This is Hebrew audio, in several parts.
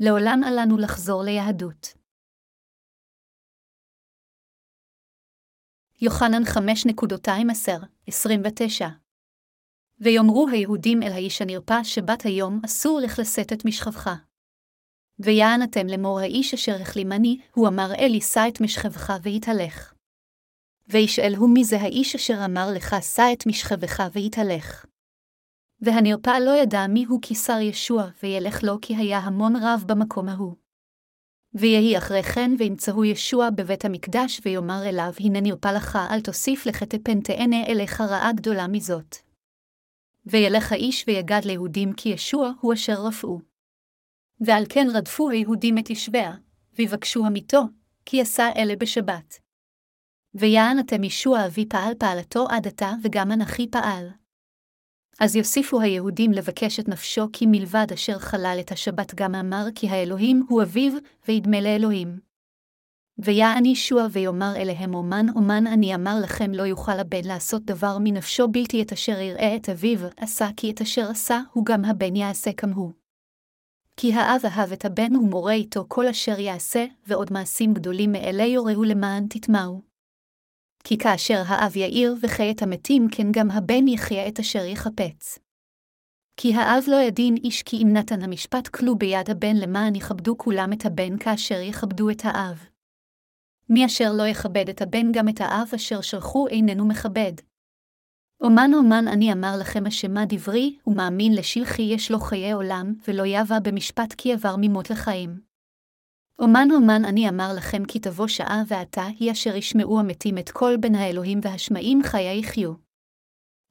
לעולם עלינו לחזור ליהדות. יוחנן 5.2-29 ויאמרו היהודים אל האיש הנרפא שבת היום אסור לך לשאת את משכבך. ויען אתם לאמור האיש אשר החלימני, הוא אמר אלי שא את משכבך והתהלך. וישאלהו מי זה האיש אשר אמר לך שא את משכבך והתהלך. והנרפא לא ידע מי הוא קיסר ישוע, וילך לו כי היה המון רב במקום ההוא. ויהי אחרי כן וימצאו ישוע בבית המקדש, ויאמר אליו, הנה נרפא לך, אל תוסיף לחטא תענה אליך רעה גדולה מזאת. וילך האיש ויגד ליהודים כי ישוע הוא אשר רפאו. ועל כן רדפו היהודים את ישביה, ויבקשו המיתו, כי עשה אלה בשבת. ויען אתם ישוע אבי פעל פעלתו עד עתה, וגם אנכי פעל. אז יוסיפו היהודים לבקש את נפשו, כי מלבד אשר חלל את השבת גם אמר כי האלוהים הוא אביו, וידמה לאלוהים. ויען ישוע ויאמר אליהם אומן אומן אני אמר לכם לא יוכל הבן לעשות דבר מנפשו בלתי את אשר יראה את אביו, עשה כי את אשר עשה, הוא גם הבן יעשה כמוהו. כי האב אהב את הבן ומורה איתו כל אשר יעשה, ועוד מעשים גדולים מאלה יורהו למען תטמעו. כי כאשר האב יאיר וחי את המתים, כן גם הבן יחיה את אשר יחפץ. כי האב לא ידין איש כי אם נתן המשפט כלו ביד הבן למען יכבדו כולם את הבן כאשר יכבדו את האב. מי אשר לא יכבד את הבן גם את האב אשר שלחו איננו מכבד. אומן אומן אני אמר לכם אשמה דברי, ומאמין לשלחי יש לו חיי עולם, ולא יבא במשפט כי עבר ממות לחיים. אומן אומן אני אמר לכם כי תבוא שעה ועתה היא אשר ישמעו המתים את כל בין האלוהים והשמעים חיי יחיו.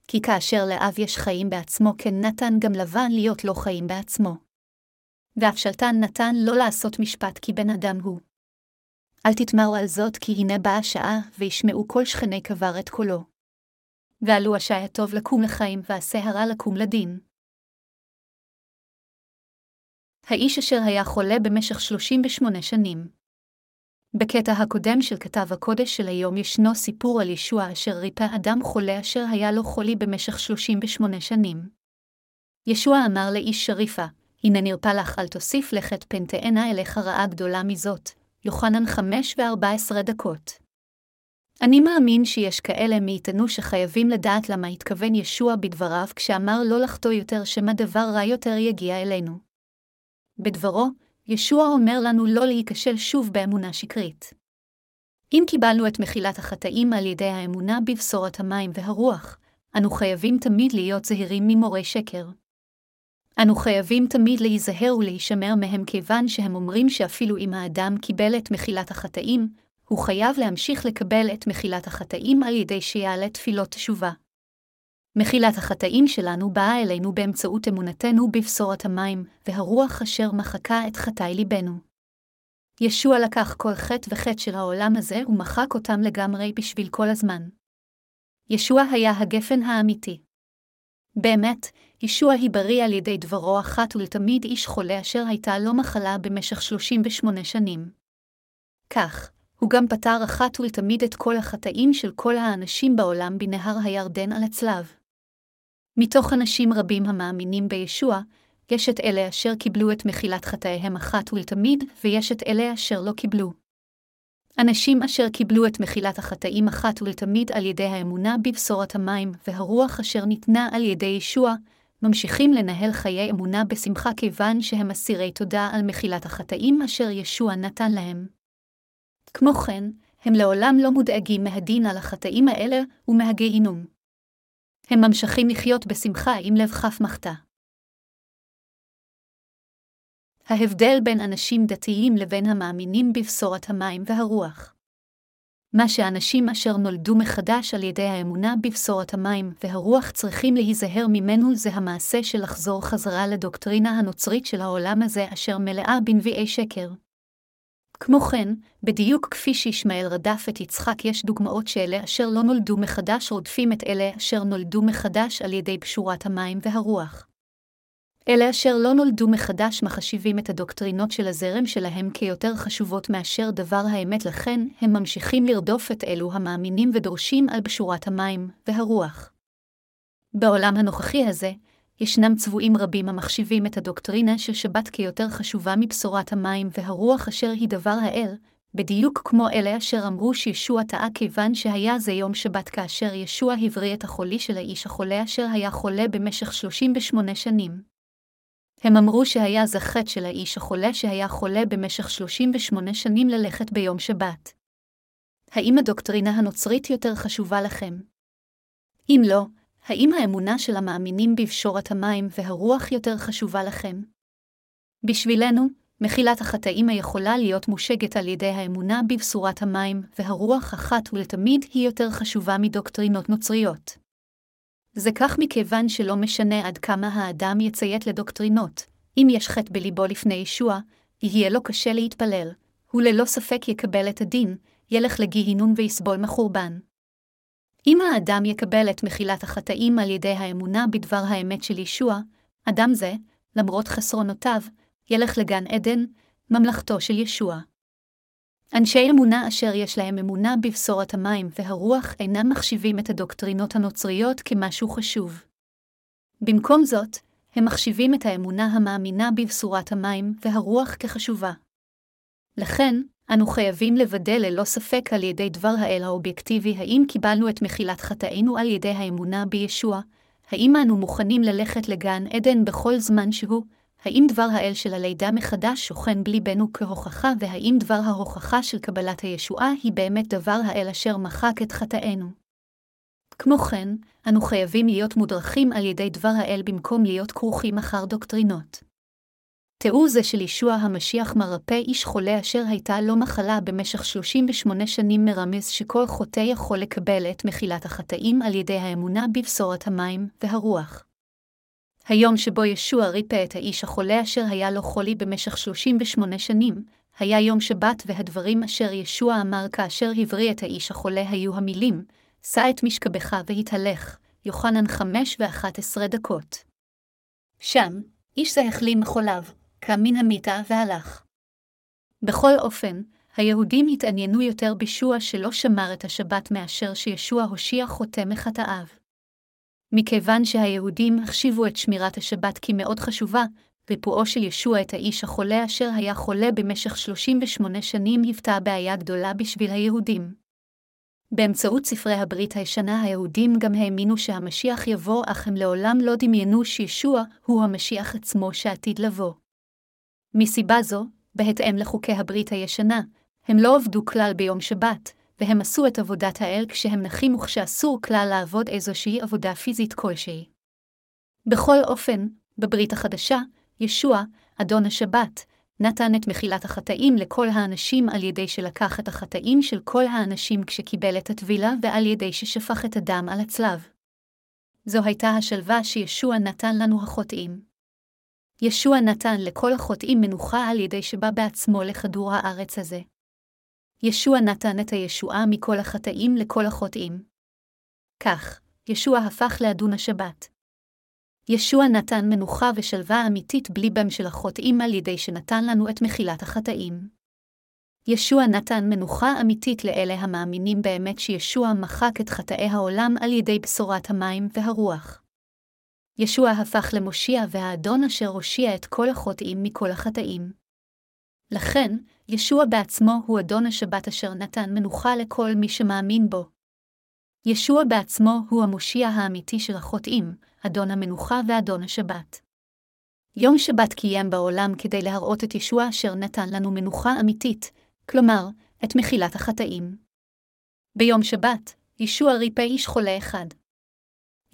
כי כאשר לאב יש חיים בעצמו כן נתן גם לבן להיות לו חיים בעצמו. ואפשלתן נתן לא לעשות משפט כי בן אדם הוא. אל תתמרו על זאת כי הנה באה שעה, וישמעו כל שכני קבר את קולו. ועלו השעה הטוב לקום לחיים, ועשה הרע לקום לדין. האיש אשר היה חולה במשך 38 שנים. בקטע הקודם של כתב הקודש של היום ישנו סיפור על ישוע אשר ריפא אדם חולה אשר היה לו חולי במשך 38 שנים. ישוע אמר לאיש שריפה, הנה נרפא לך אל תוסיף לכת פן תאנה אליך רעה גדולה מזאת, יוחנן 5 ו-14 דקות. אני מאמין שיש כאלה מאיתנו שחייבים לדעת למה התכוון ישוע בדבריו כשאמר לא לחטוא יותר שמא דבר רע יותר יגיע אלינו. בדברו, ישוע אומר לנו לא להיכשל שוב באמונה שקרית. אם קיבלנו את מחילת החטאים על ידי האמונה בבשורת המים והרוח, אנו חייבים תמיד להיות זהירים ממורי שקר. אנו חייבים תמיד להיזהר ולהישמר מהם כיוון שהם אומרים שאפילו אם האדם קיבל את מחילת החטאים, הוא חייב להמשיך לקבל את מחילת החטאים על ידי שיעלה תפילות תשובה. מחילת החטאים שלנו באה אלינו באמצעות אמונתנו בבשורת המים, והרוח אשר מחקה את חטאי ליבנו. ישוע לקח כל חטא וחטא של העולם הזה ומחק אותם לגמרי בשביל כל הזמן. ישוע היה הגפן האמיתי. באמת, ישוע היבריא על ידי דברו אחת ולתמיד איש חולה אשר הייתה לו מחלה במשך 38 שנים. כך, הוא גם פתר אחת ולתמיד את כל החטאים של כל האנשים בעולם בנהר הירדן על הצלב. מתוך אנשים רבים המאמינים בישוע, יש את אלה אשר קיבלו את מחילת חטאיהם אחת ולתמיד, ויש את אלה אשר לא קיבלו. אנשים אשר קיבלו את מחילת החטאים אחת ולתמיד על ידי האמונה בבשורת המים והרוח אשר ניתנה על ידי ישוע, ממשיכים לנהל חיי אמונה בשמחה כיוון שהם אסירי תודה על מחילת החטאים אשר ישוע נתן להם. כמו כן, הם לעולם לא מודאגים מהדין על החטאים האלה ומהגיהינום. הם ממשיכים לחיות בשמחה עם לב חף מחתה. ההבדל בין אנשים דתיים לבין המאמינים בבשורת המים והרוח. מה שאנשים אשר נולדו מחדש על ידי האמונה בבשורת המים והרוח צריכים להיזהר ממנו זה המעשה של לחזור חזרה לדוקטרינה הנוצרית של העולם הזה אשר מלאה בנביאי שקר. כמו כן, בדיוק כפי שישמעאל רדף את יצחק יש דוגמאות שאלה אשר לא נולדו מחדש רודפים את אלה אשר נולדו מחדש על ידי פשורת המים והרוח. אלה אשר לא נולדו מחדש מחשיבים את הדוקטרינות של הזרם שלהם כיותר חשובות מאשר דבר האמת לכן, הם ממשיכים לרדוף את אלו המאמינים ודורשים על בשורת המים והרוח. בעולם הנוכחי הזה, ישנם צבועים רבים המחשיבים את הדוקטרינה של שבת כיותר חשובה מבשורת המים והרוח אשר היא דבר האל, בדיוק כמו אלה אשר אמרו שישוע טעה כיוון שהיה זה יום שבת כאשר ישוע הבריא את החולי של האיש החולה אשר היה חולה במשך 38 שנים. הם אמרו שהיה זה חטא של האיש החולה שהיה חולה במשך 38 שנים ללכת ביום שבת. האם הדוקטרינה הנוצרית יותר חשובה לכם? אם לא, האם האמונה של המאמינים בבשורת המים והרוח יותר חשובה לכם? בשבילנו, מחילת החטאים היכולה להיות מושגת על ידי האמונה בבשורת המים והרוח אחת ולתמיד היא יותר חשובה מדוקטרינות נוצריות. זה כך מכיוון שלא משנה עד כמה האדם יציית לדוקטרינות, אם יש חטא בליבו לפני ישוע, יהיה לו קשה להתפלל, הוא ללא ספק יקבל את הדין, ילך לגיהינום ויסבול מחורבן. אם האדם יקבל את מחילת החטאים על ידי האמונה בדבר האמת של ישוע, אדם זה, למרות חסרונותיו, ילך לגן עדן, ממלכתו של ישוע. אנשי אמונה אשר יש להם אמונה בבשורת המים והרוח אינם מחשיבים את הדוקטרינות הנוצריות כמשהו חשוב. במקום זאת, הם מחשיבים את האמונה המאמינה בבשורת המים והרוח כחשובה. לכן, אנו חייבים לוודא ללא ספק על ידי דבר האל האובייקטיבי האם קיבלנו את מחילת חטאינו על ידי האמונה בישוע, האם אנו מוכנים ללכת לגן עדן בכל זמן שהוא, האם דבר האל של הלידה מחדש שוכן בליבנו כהוכחה, והאם דבר ההוכחה של קבלת הישועה היא באמת דבר האל אשר מחק את חטאינו. כמו כן, אנו חייבים להיות מודרכים על ידי דבר האל במקום להיות כרוכים אחר דוקטרינות. תיאור זה של ישוע המשיח מרפא איש חולה אשר הייתה לו מחלה במשך 38 שנים מרמז שכל חוטא יכול לקבל את מחילת החטאים על ידי האמונה בבשורת המים והרוח. היום שבו ישוע ריפא את האיש החולה אשר היה לו חולי במשך 38 שנים, היה יום שבת והדברים אשר ישוע אמר כאשר הבריא את האיש החולה היו המילים, שא את משכבך והתהלך, יוחנן 5 ו-11 דקות. שם, איש זה החלים מחוליו, קם מן המיטה והלך. בכל אופן, היהודים התעניינו יותר בישוע שלא שמר את השבת מאשר שישוע הושיע חוטא מחטאיו. מכיוון שהיהודים החשיבו את שמירת השבת כמאוד חשובה, ריפואו של ישוע את האיש החולה אשר היה חולה במשך 38 שנים היוותה בעיה גדולה בשביל היהודים. באמצעות ספרי הברית הישנה היהודים גם האמינו שהמשיח יבוא, אך הם לעולם לא דמיינו שישוע הוא המשיח עצמו שעתיד לבוא. מסיבה זו, בהתאם לחוקי הברית הישנה, הם לא עבדו כלל ביום שבת, והם עשו את עבודת האל כשהם נחים וכשאסור כלל לעבוד איזושהי עבודה פיזית כלשהי. בכל אופן, בברית החדשה, ישוע, אדון השבת, נתן את מחילת החטאים לכל האנשים על ידי שלקח את החטאים של כל האנשים כשקיבל את הטבילה ועל ידי ששפך את הדם על הצלב. זו הייתה השלווה שישוע נתן לנו החוטאים. ישוע נתן לכל החוטאים מנוחה על ידי שבא בעצמו לכדור הארץ הזה. ישוע נתן את הישועה מכל החטאים לכל החוטאים. כך, ישוע הפך לאדון השבת. ישוע נתן מנוחה ושלווה אמיתית בליבם של החוטאים על ידי שנתן לנו את מחילת החטאים. ישוע נתן מנוחה אמיתית לאלה המאמינים באמת שישוע מחק את חטאי העולם על ידי בשורת המים והרוח. ישוע הפך למושיע והאדון אשר הושיע את כל החוטאים מכל החטאים. לכן, ישוע בעצמו הוא אדון השבת אשר נתן מנוחה לכל מי שמאמין בו. ישוע בעצמו הוא המושיע האמיתי של החוטאים, אדון המנוחה ואדון השבת. יום שבת קיים בעולם כדי להראות את ישוע אשר נתן לנו מנוחה אמיתית, כלומר, את מחילת החטאים. ביום שבת, ישוע ריפא איש חולה אחד.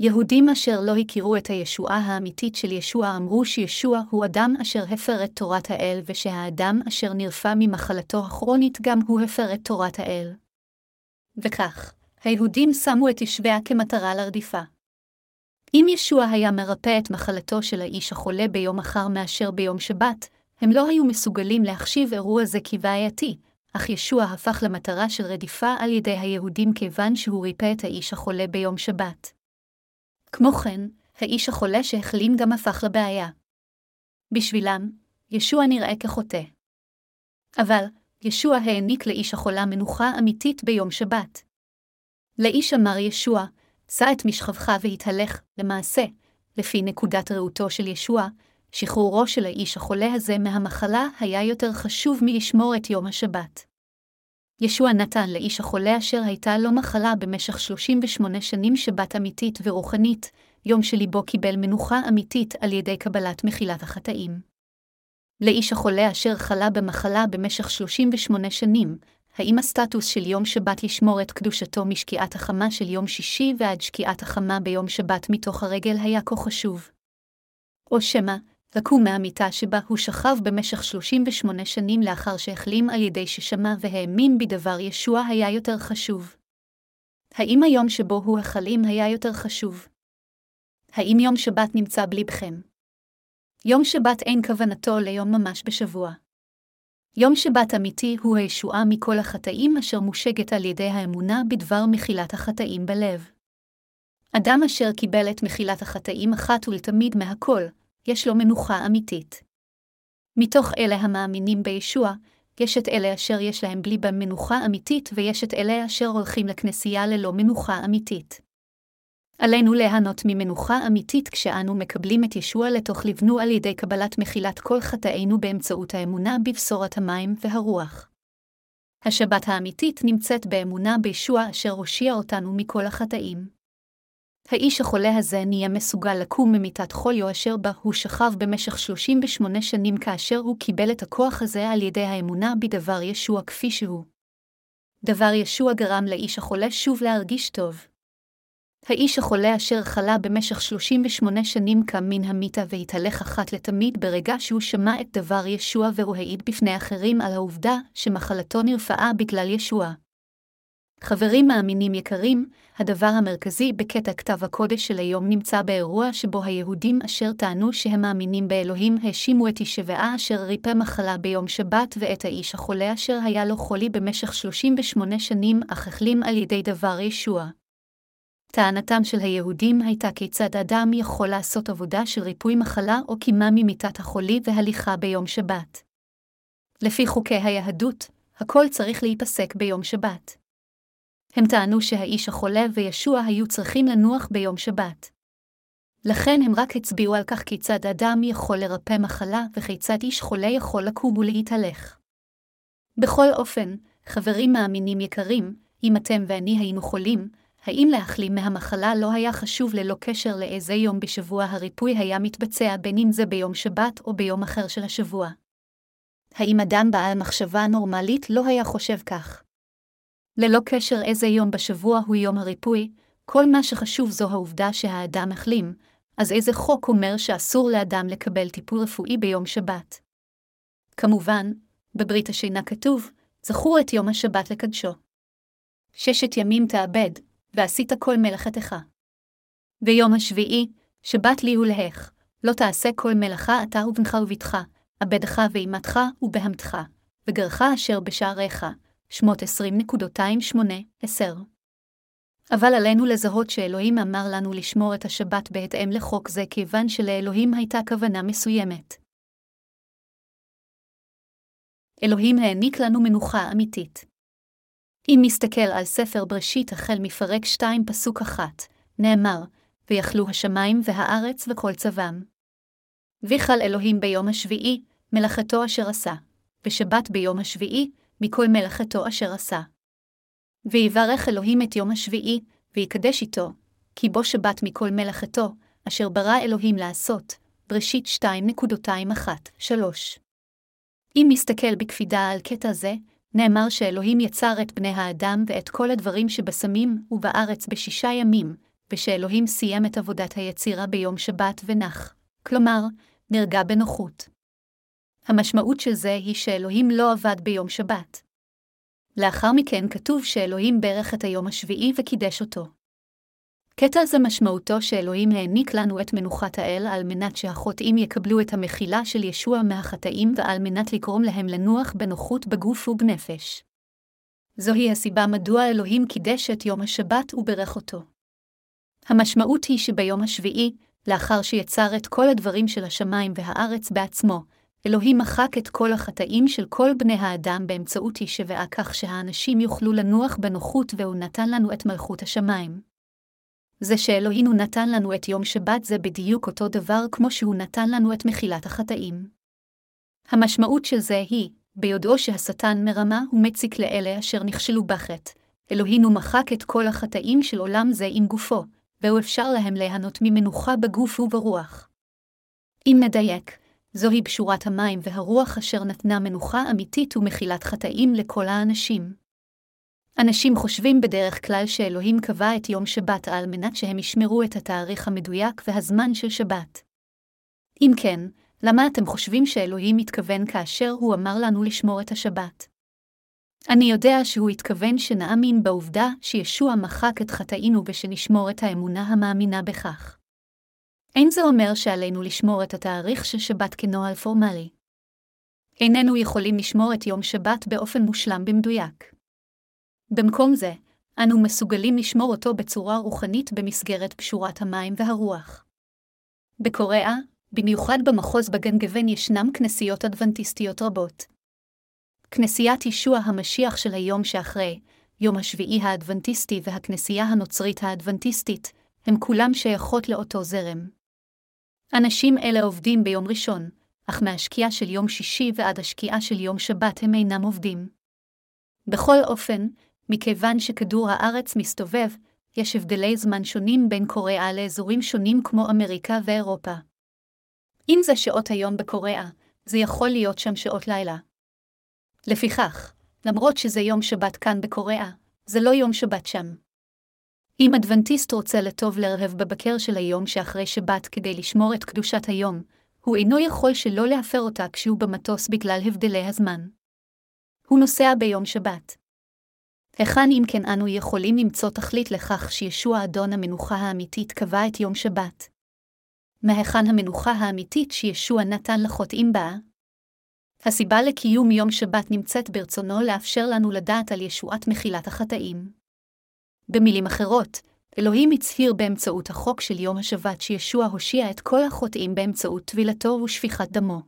יהודים אשר לא הכירו את הישועה האמיתית של ישוע אמרו שישוע הוא אדם אשר הפר את תורת האל, ושהאדם אשר נרפא ממחלתו הכרונית גם הוא הפר את תורת האל. וכך, היהודים שמו את ישביה כמטרה לרדיפה. אם ישוע היה מרפא את מחלתו של האיש החולה ביום אחר מאשר ביום שבת, הם לא היו מסוגלים להחשיב אירוע זה כבעייתי, אך ישוע הפך למטרה של רדיפה על ידי היהודים כיוון שהוא ריפא את האיש החולה ביום שבת. כמו כן, האיש החולה שהחלים גם הפך לבעיה. בשבילם, ישוע נראה כחוטא. אבל, ישוע העניק לאיש החולה מנוחה אמיתית ביום שבת. לאיש אמר ישוע, שא את משכבך והתהלך, למעשה, לפי נקודת ראותו של ישוע, שחרורו של האיש החולה הזה מהמחלה היה יותר חשוב מלשמור את יום השבת. ישוע נתן לאיש החולה אשר הייתה לו מחלה במשך 38 שנים שבת אמיתית ורוחנית, יום שליבו קיבל מנוחה אמיתית על ידי קבלת מחילת החטאים. לאיש החולה אשר חלה במחלה במשך 38 שנים, האם הסטטוס של יום שבת לשמור את קדושתו משקיעת החמה של יום שישי ועד שקיעת החמה ביום שבת מתוך הרגל היה כה חשוב? או שמא, לקום מהמיטה שבה הוא שכב במשך 38 שנים לאחר שהחלים על ידי ששמע והאמין בדבר ישוע היה יותר חשוב. האם היום שבו הוא החלים היה יותר חשוב? האם יום שבת נמצא בלבכם? יום שבת אין כוונתו ליום ממש בשבוע. יום שבת אמיתי הוא הישועה מכל החטאים אשר מושגת על ידי האמונה בדבר מחילת החטאים בלב. אדם אשר קיבל את מחילת החטאים אחת ולתמיד מהכל, יש לו מנוחה אמיתית. מתוך אלה המאמינים בישוע, יש את אלה אשר יש להם בלי במנוחה אמיתית, ויש את אלה אשר הולכים לכנסייה ללא מנוחה אמיתית. עלינו ליהנות ממנוחה אמיתית כשאנו מקבלים את ישוע לתוך לבנו על ידי קבלת מחילת כל חטאינו באמצעות האמונה בבשורת המים והרוח. השבת האמיתית נמצאת באמונה בישוע אשר הושיע אותנו מכל החטאים. האיש החולה הזה נהיה מסוגל לקום ממיטת חוליו אשר בה הוא שכב במשך 38 שנים כאשר הוא קיבל את הכוח הזה על ידי האמונה בדבר ישוע כפי שהוא. דבר ישוע גרם לאיש החולה שוב להרגיש טוב. האיש החולה אשר חלה במשך 38 שנים קם מן המיטה והתהלך אחת לתמיד ברגע שהוא שמע את דבר ישוע והוא העיד בפני אחרים על העובדה שמחלתו נרפאה בגלל ישוע. חברים מאמינים יקרים, הדבר המרכזי בקטע כתב הקודש של היום נמצא באירוע שבו היהודים אשר טענו שהם מאמינים באלוהים האשימו את ישבעה אשר ריפא מחלה ביום שבת ואת האיש החולה אשר היה לו חולי במשך 38 שנים אך החלים על ידי דבר ישוע. טענתם של היהודים הייתה כיצד אדם יכול לעשות עבודה של ריפוי מחלה או קימה ממיטת החולי והליכה ביום שבת. לפי חוקי היהדות, הכל צריך להיפסק ביום שבת. הם טענו שהאיש החולה וישוע היו צריכים לנוח ביום שבת. לכן הם רק הצביעו על כך כיצד אדם יכול לרפא מחלה וכיצד איש חולה יכול לקום ולהתהלך. בכל אופן, חברים מאמינים יקרים, אם אתם ואני היינו חולים, האם להחלים מהמחלה לא היה חשוב ללא קשר לאיזה יום בשבוע הריפוי היה מתבצע בין אם זה ביום שבת או ביום אחר של השבוע? האם אדם בעל מחשבה נורמלית לא היה חושב כך? ללא קשר איזה יום בשבוע הוא יום הריפוי, כל מה שחשוב זו העובדה שהאדם החלים, אז איזה חוק אומר שאסור לאדם לקבל טיפול רפואי ביום שבת? כמובן, בברית השינה כתוב, זכור את יום השבת לקדשו. ששת ימים תאבד, ועשית כל מלאכתך. ביום השביעי, שבת לי ולהך, לא תעשה כל מלאכה אתה ובנך ובתך, עבדך ואימתך ובהמתך, וגרך אשר בשעריך, שמות 20.28-10. אבל עלינו לזהות שאלוהים אמר לנו לשמור את השבת בהתאם לחוק זה כיוון שלאלוהים הייתה כוונה מסוימת. אלוהים העניק לנו מנוחה אמיתית. אם נסתכל על ספר בראשית החל מפרק 2 פסוק 1, נאמר, ויכלו השמיים והארץ וכל צבם. ויכל אלוהים ביום השביעי, מלאכתו אשר עשה, ושבת ביום השביעי, מכל מלאכתו אשר עשה. ויברך אלוהים את יום השביעי, ויקדש איתו, כי בו שבת מכל מלאכתו, אשר ברא אלוהים לעשות, בראשית 2.21-3. אם נסתכל בקפידה על קטע זה, נאמר שאלוהים יצר את בני האדם ואת כל הדברים שבשמים ובארץ בשישה ימים, ושאלוהים סיים את עבודת היצירה ביום שבת ונח, כלומר, נרגע בנוחות. המשמעות של זה היא שאלוהים לא עבד ביום שבת. לאחר מכן כתוב שאלוהים ברך את היום השביעי וקידש אותו. קטע זה משמעותו שאלוהים העניק לנו את מנוחת האל על מנת שהחוטאים יקבלו את המחילה של ישוע מהחטאים ועל מנת לגרום להם לנוח בנוחות בגוף ובנפש. זוהי הסיבה מדוע אלוהים קידש את יום השבת וברך אותו. המשמעות היא שביום השביעי, לאחר שיצר את כל הדברים של השמיים והארץ בעצמו, אלוהים מחק את כל החטאים של כל בני האדם באמצעות ישבעה כך שהאנשים יוכלו לנוח בנוחות והוא נתן לנו את מלכות השמיים. זה שאלוהינו נתן לנו את יום שבת זה בדיוק אותו דבר כמו שהוא נתן לנו את מחילת החטאים. המשמעות של זה היא, ביודעו שהשטן מרמה ומציק לאלה אשר נכשלו בחטא, אלוהינו מחק את כל החטאים של עולם זה עם גופו, והוא אפשר להם ליהנות ממנוחה בגוף וברוח. אם נדייק, זוהי בשורת המים והרוח אשר נתנה מנוחה אמיתית ומחילת חטאים לכל האנשים. אנשים חושבים בדרך כלל שאלוהים קבע את יום שבת על מנת שהם ישמרו את התאריך המדויק והזמן של שבת. אם כן, למה אתם חושבים שאלוהים התכוון כאשר הוא אמר לנו לשמור את השבת? אני יודע שהוא התכוון שנאמין בעובדה שישוע מחק את חטאינו ושנשמור את האמונה המאמינה בכך. אין זה אומר שעלינו לשמור את התאריך של שבת כנוהל פורמלי. איננו יכולים לשמור את יום שבת באופן מושלם במדויק. במקום זה, אנו מסוגלים לשמור אותו בצורה רוחנית במסגרת פשורת המים והרוח. בקוריאה, במיוחד במחוז בגנגבן ישנם כנסיות אדבנטיסטיות רבות. כנסיית ישוע המשיח של היום שאחרי, יום השביעי האדבנטיסטי והכנסייה הנוצרית האדבנטיסטית, הם כולם שייכות לאותו זרם. אנשים אלה עובדים ביום ראשון, אך מהשקיעה של יום שישי ועד השקיעה של יום שבת הם אינם עובדים. בכל אופן, מכיוון שכדור הארץ מסתובב, יש הבדלי זמן שונים בין קוריאה לאזורים שונים כמו אמריקה ואירופה. אם זה שעות היום בקוריאה, זה יכול להיות שם שעות לילה. לפיכך, למרות שזה יום שבת כאן בקוריאה, זה לא יום שבת שם. אם אדבנטיסט רוצה לטוב לרהב בבקר של היום שאחרי שבת כדי לשמור את קדושת היום, הוא אינו יכול שלא להפר אותה כשהוא במטוס בגלל הבדלי הזמן. הוא נוסע ביום שבת. היכן אם כן אנו יכולים למצוא תכלית לכך שישוע אדון המנוחה האמיתית קבע את יום שבת? מהיכן המנוחה האמיתית שישוע נתן לחוטאים בה? הסיבה לקיום יום שבת נמצאת ברצונו לאפשר לנו לדעת על ישועת מחילת החטאים. במילים אחרות, אלוהים הצהיר באמצעות החוק של יום השבת שישוע הושיע את כל החוטאים באמצעות טבילתו ושפיכת דמו.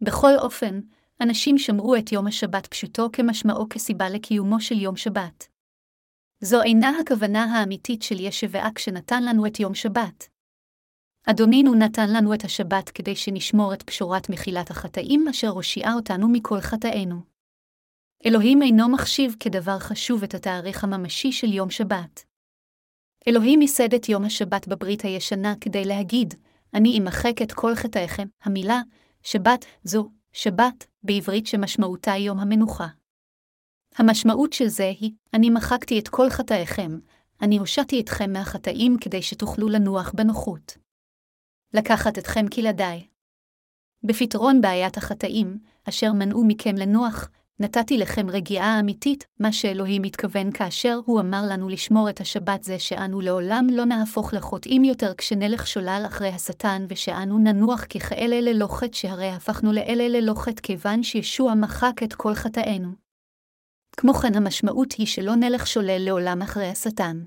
בכל אופן, אנשים שמרו את יום השבת פשוטו כמשמעו כסיבה לקיומו של יום שבת. זו אינה הכוונה האמיתית של ישבעה כשנתן לנו את יום שבת. אדונינו נתן לנו את השבת כדי שנשמור את פשורת מחילת החטאים אשר הושיעה אותנו מכל חטאינו. אלוהים אינו מחשיב כדבר חשוב את התאריך הממשי של יום שבת. אלוהים ייסד את יום השבת בברית הישנה כדי להגיד, אני אמחק את כל חטאיכם, המילה, שבת, זו, שבת, בעברית שמשמעותה יום המנוחה. המשמעות של זה היא, אני מחקתי את כל חטאיכם, אני הושעתי אתכם מהחטאים כדי שתוכלו לנוח בנוחות. לקחת אתכם כלעדיי. בפתרון בעיית החטאים, אשר מנעו מכם לנוח, נתתי לכם רגיעה אמיתית, מה שאלוהים התכוון כאשר הוא אמר לנו לשמור את השבת זה שאנו לעולם לא נהפוך לחוטאים יותר כשנלך שולל אחרי השטן ושאנו ננוח ככאלה ללא חטא שהרי הפכנו לאלה ללא חטא כיוון שישוע מחק את כל חטאינו. כמו כן המשמעות היא שלא נלך שולל לעולם אחרי השטן.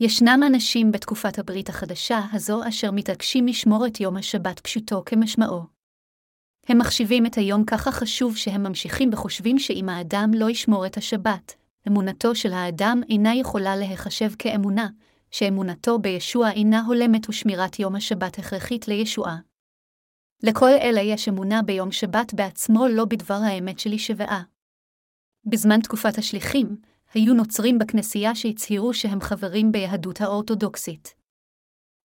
ישנם אנשים בתקופת הברית החדשה הזו אשר מתעקשים לשמור את יום השבת פשוטו כמשמעו. הם מחשיבים את היום ככה חשוב שהם ממשיכים וחושבים שאם האדם לא ישמור את השבת, אמונתו של האדם אינה יכולה להיחשב כאמונה, שאמונתו בישוע אינה הולמת ושמירת יום השבת הכרחית לישועה. לכל אלה יש אמונה ביום שבת בעצמו לא בדבר האמת של ישבעה. בזמן תקופת השליחים, היו נוצרים בכנסייה שהצהירו שהם חברים ביהדות האורתודוקסית.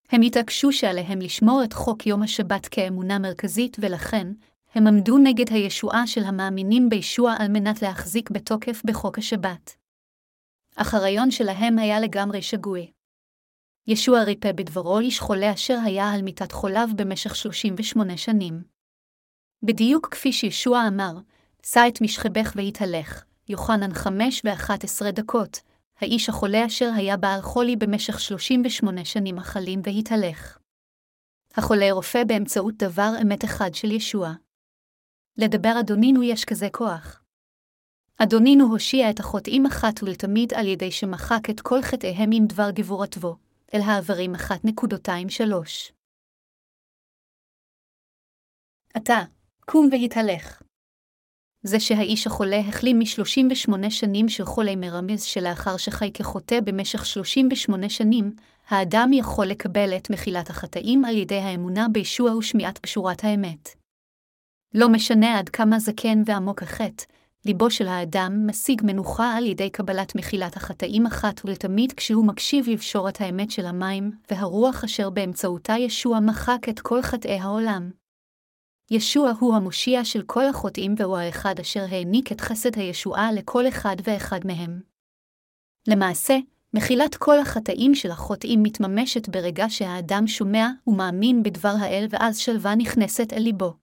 הם התעקשו שעליהם לשמור את חוק יום השבת כאמונה מרכזית ולכן, הם עמדו נגד הישועה של המאמינים בישוע על מנת להחזיק בתוקף בחוק השבת. אך הרעיון שלהם היה לגמרי שגוי. ישוע ריפא בדברו איש חולה אשר היה על מיטת חוליו במשך 38 שנים. בדיוק כפי שישוע אמר, שא את משכבך והתהלך, יוחנן 5 ו-11 דקות, האיש החולה אשר היה בעל חולי במשך 38 שנים אכלים והתהלך. החולה רופא באמצעות דבר אמת אחד של ישוע. לדבר אדונינו יש כזה כוח. אדונינו הושיע את החוטאים אחת ולתמיד על ידי שמחק את כל חטאיהם עם דבר גבורתו, אל העברים אחת נקודותיים שלוש. עתה, קום והתהלך. זה שהאיש החולה החלים מ-38 שנים של חולי מרמז שלאחר שחי כחוטא במשך 38 שנים, האדם יכול לקבל את מחילת החטאים על ידי האמונה בישוע ושמיעת פשורת האמת. לא משנה עד כמה זקן ועמוק החטא, ליבו של האדם משיג מנוחה על ידי קבלת מחילת החטאים אחת ולתמיד כשהוא מקשיב לבשורת האמת של המים, והרוח אשר באמצעותה ישוע מחק את כל חטאי העולם. ישוע הוא המושיע של כל החוטאים והוא האחד אשר העניק את חסד הישועה לכל אחד ואחד מהם. למעשה, מחילת כל החטאים של החוטאים מתממשת ברגע שהאדם שומע ומאמין בדבר האל ואז שלווה נכנסת אל ליבו.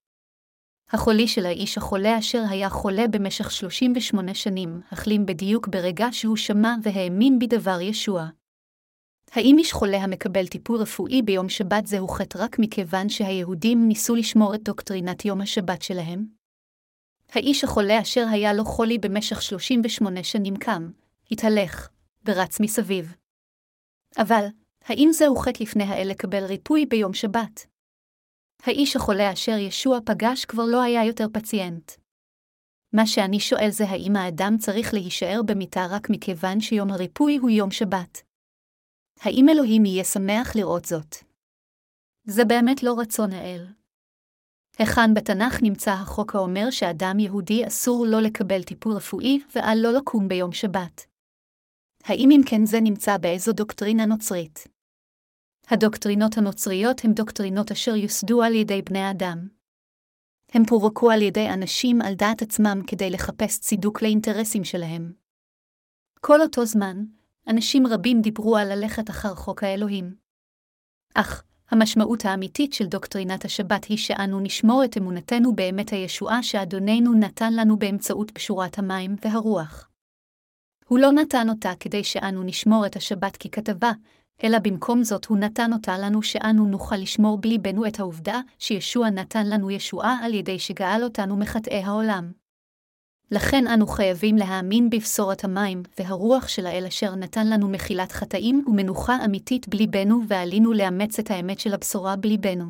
החולי של האיש החולה אשר היה חולה במשך 38 שנים, החלים בדיוק ברגע שהוא שמע והאמין בדבר ישוע. האם איש חולה המקבל טיפול רפואי ביום שבת זהו חטא רק מכיוון שהיהודים ניסו לשמור את דוקטרינת יום השבת שלהם? האיש החולה אשר היה לו חולי במשך 38 שנים קם, התהלך, ורץ מסביב. אבל, האם זהו חטא לפני האל לקבל ריפוי ביום שבת? האיש החולה אשר ישוע פגש כבר לא היה יותר פציינט. מה שאני שואל זה האם האדם צריך להישאר במיטה רק מכיוון שיום הריפוי הוא יום שבת. האם אלוהים יהיה שמח לראות זאת? זה באמת לא רצון האל. היכן בתנ"ך נמצא החוק האומר שאדם יהודי אסור לא לקבל טיפול רפואי ועל לא לקום ביום שבת? האם אם כן זה נמצא באיזו דוקטרינה נוצרית? הדוקטרינות הנוצריות הן דוקטרינות אשר יוסדו על ידי בני אדם. הם פורקו על ידי אנשים על דעת עצמם כדי לחפש צידוק לאינטרסים שלהם. כל אותו זמן, אנשים רבים דיברו על ללכת אחר חוק האלוהים. אך, המשמעות האמיתית של דוקטרינת השבת היא שאנו נשמור את אמונתנו באמת הישועה שאדוננו נתן לנו באמצעות פשורת המים והרוח. הוא לא נתן אותה כדי שאנו נשמור את השבת ככתבה, אלא במקום זאת הוא נתן אותה לנו שאנו נוכל לשמור בליבנו את העובדה שישוע נתן לנו ישועה על ידי שגאל אותנו מחטאי העולם. לכן אנו חייבים להאמין בבשורת המים והרוח של האל אשר נתן לנו מחילת חטאים ומנוחה אמיתית בליבנו ועלינו לאמץ את האמת של הבשורה בליבנו.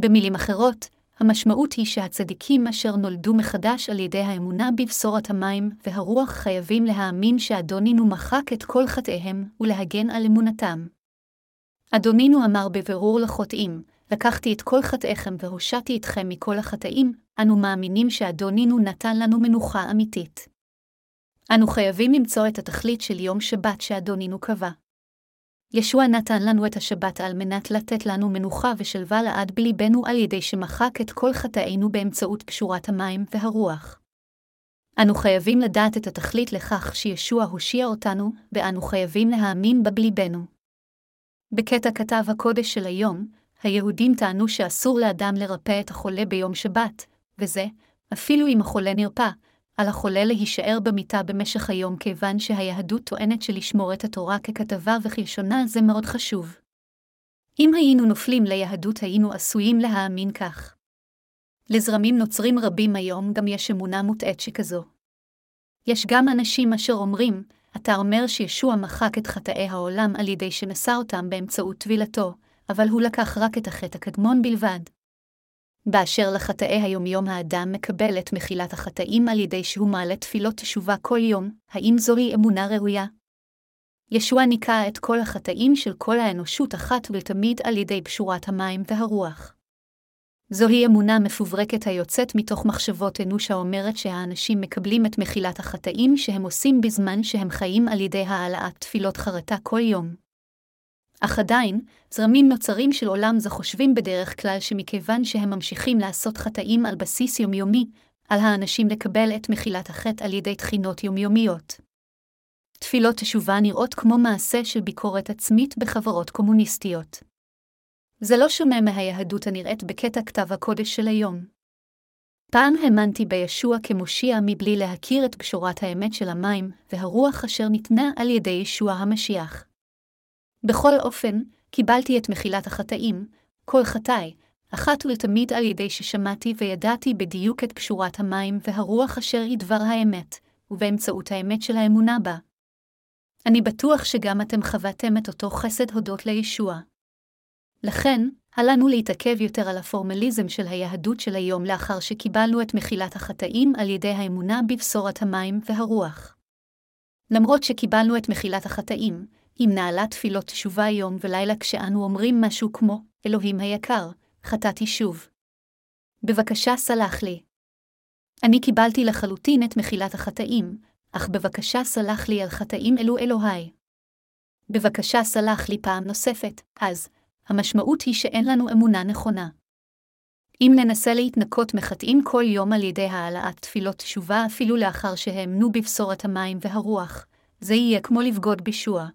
במילים אחרות, המשמעות היא שהצדיקים אשר נולדו מחדש על ידי האמונה בבשורת המים והרוח חייבים להאמין שאדונינו מחק את כל חטאיהם ולהגן על אמונתם. אדונינו אמר בבירור לחוטאים, לקחתי את כל חטאיכם והושעתי אתכם מכל החטאים, אנו מאמינים שאדונינו נתן לנו מנוחה אמיתית. אנו חייבים למצוא את התכלית של יום שבת שאדונינו קבע. ישוע נתן לנו את השבת על מנת לתת לנו מנוחה ושלווה לעד בליבנו על ידי שמחק את כל חטאינו באמצעות פשורת המים והרוח. אנו חייבים לדעת את התכלית לכך שישוע הושיע אותנו, ואנו חייבים להאמין בה. בקטע כתב הקודש של היום, היהודים טענו שאסור לאדם לרפא את החולה ביום שבת, וזה, אפילו אם החולה נרפא, על החולה להישאר במיטה במשך היום כיוון שהיהדות טוענת שלשמור את התורה ככתבה וכלשונה זה מאוד חשוב. אם היינו נופלים ליהדות היינו עשויים להאמין כך. לזרמים נוצרים רבים היום גם יש אמונה מוטעית שכזו. יש גם אנשים אשר אומרים, אתה אומר שישוע מחק את חטאי העולם על ידי שנשא אותם באמצעות טבילתו, אבל הוא לקח רק את החטא הקדמון בלבד. באשר לחטאי היומיום האדם מקבל את מחילת החטאים על ידי שהוא מעלה תפילות תשובה כל יום, האם זוהי אמונה ראויה? ישוע ניקה את כל החטאים של כל האנושות אחת ולתמיד על ידי פשורת המים והרוח. זוהי אמונה מפוברקת היוצאת מתוך מחשבות אנוש האומרת שהאנשים מקבלים את מחילת החטאים שהם עושים בזמן שהם חיים על ידי העלאת תפילות חרטה כל יום. אך עדיין, זרמים נוצרים של עולם זה חושבים בדרך כלל שמכיוון שהם ממשיכים לעשות חטאים על בסיס יומיומי, על האנשים לקבל את מחילת החטא על ידי תחינות יומיומיות. תפילות תשובה נראות כמו מעשה של ביקורת עצמית בחברות קומוניסטיות. זה לא שונה מהיהדות הנראית בקטע כתב הקודש של היום. פעם האמנתי בישוע כמושיע מבלי להכיר את פשורת האמת של המים והרוח אשר ניתנה על ידי ישוע המשיח. בכל אופן, קיבלתי את מחילת החטאים, כל חטאי, אחת ולתמיד על ידי ששמעתי וידעתי בדיוק את פשורת המים והרוח אשר היא דבר האמת, ובאמצעות האמת של האמונה בה. אני בטוח שגם אתם חוויתם את אותו חסד הודות לישוע. לכן, אל לנו להתעכב יותר על הפורמליזם של היהדות של היום לאחר שקיבלנו את מחילת החטאים על ידי האמונה בבשורת המים והרוח. למרות שקיבלנו את מחילת החטאים, אם נעלה תפילות תשובה יום ולילה כשאנו אומרים משהו כמו, אלוהים היקר, חטאתי שוב. בבקשה סלח לי. אני קיבלתי לחלוטין את מחילת החטאים, אך בבקשה סלח לי על חטאים אלו אלוהי. בבקשה סלח לי פעם נוספת, אז, המשמעות היא שאין לנו אמונה נכונה. אם ננסה להתנקות מחטאים כל יום על ידי העלאת תפילות תשובה אפילו לאחר שהאמנו בבשורת המים והרוח, זה יהיה כמו לבגוד בישוע.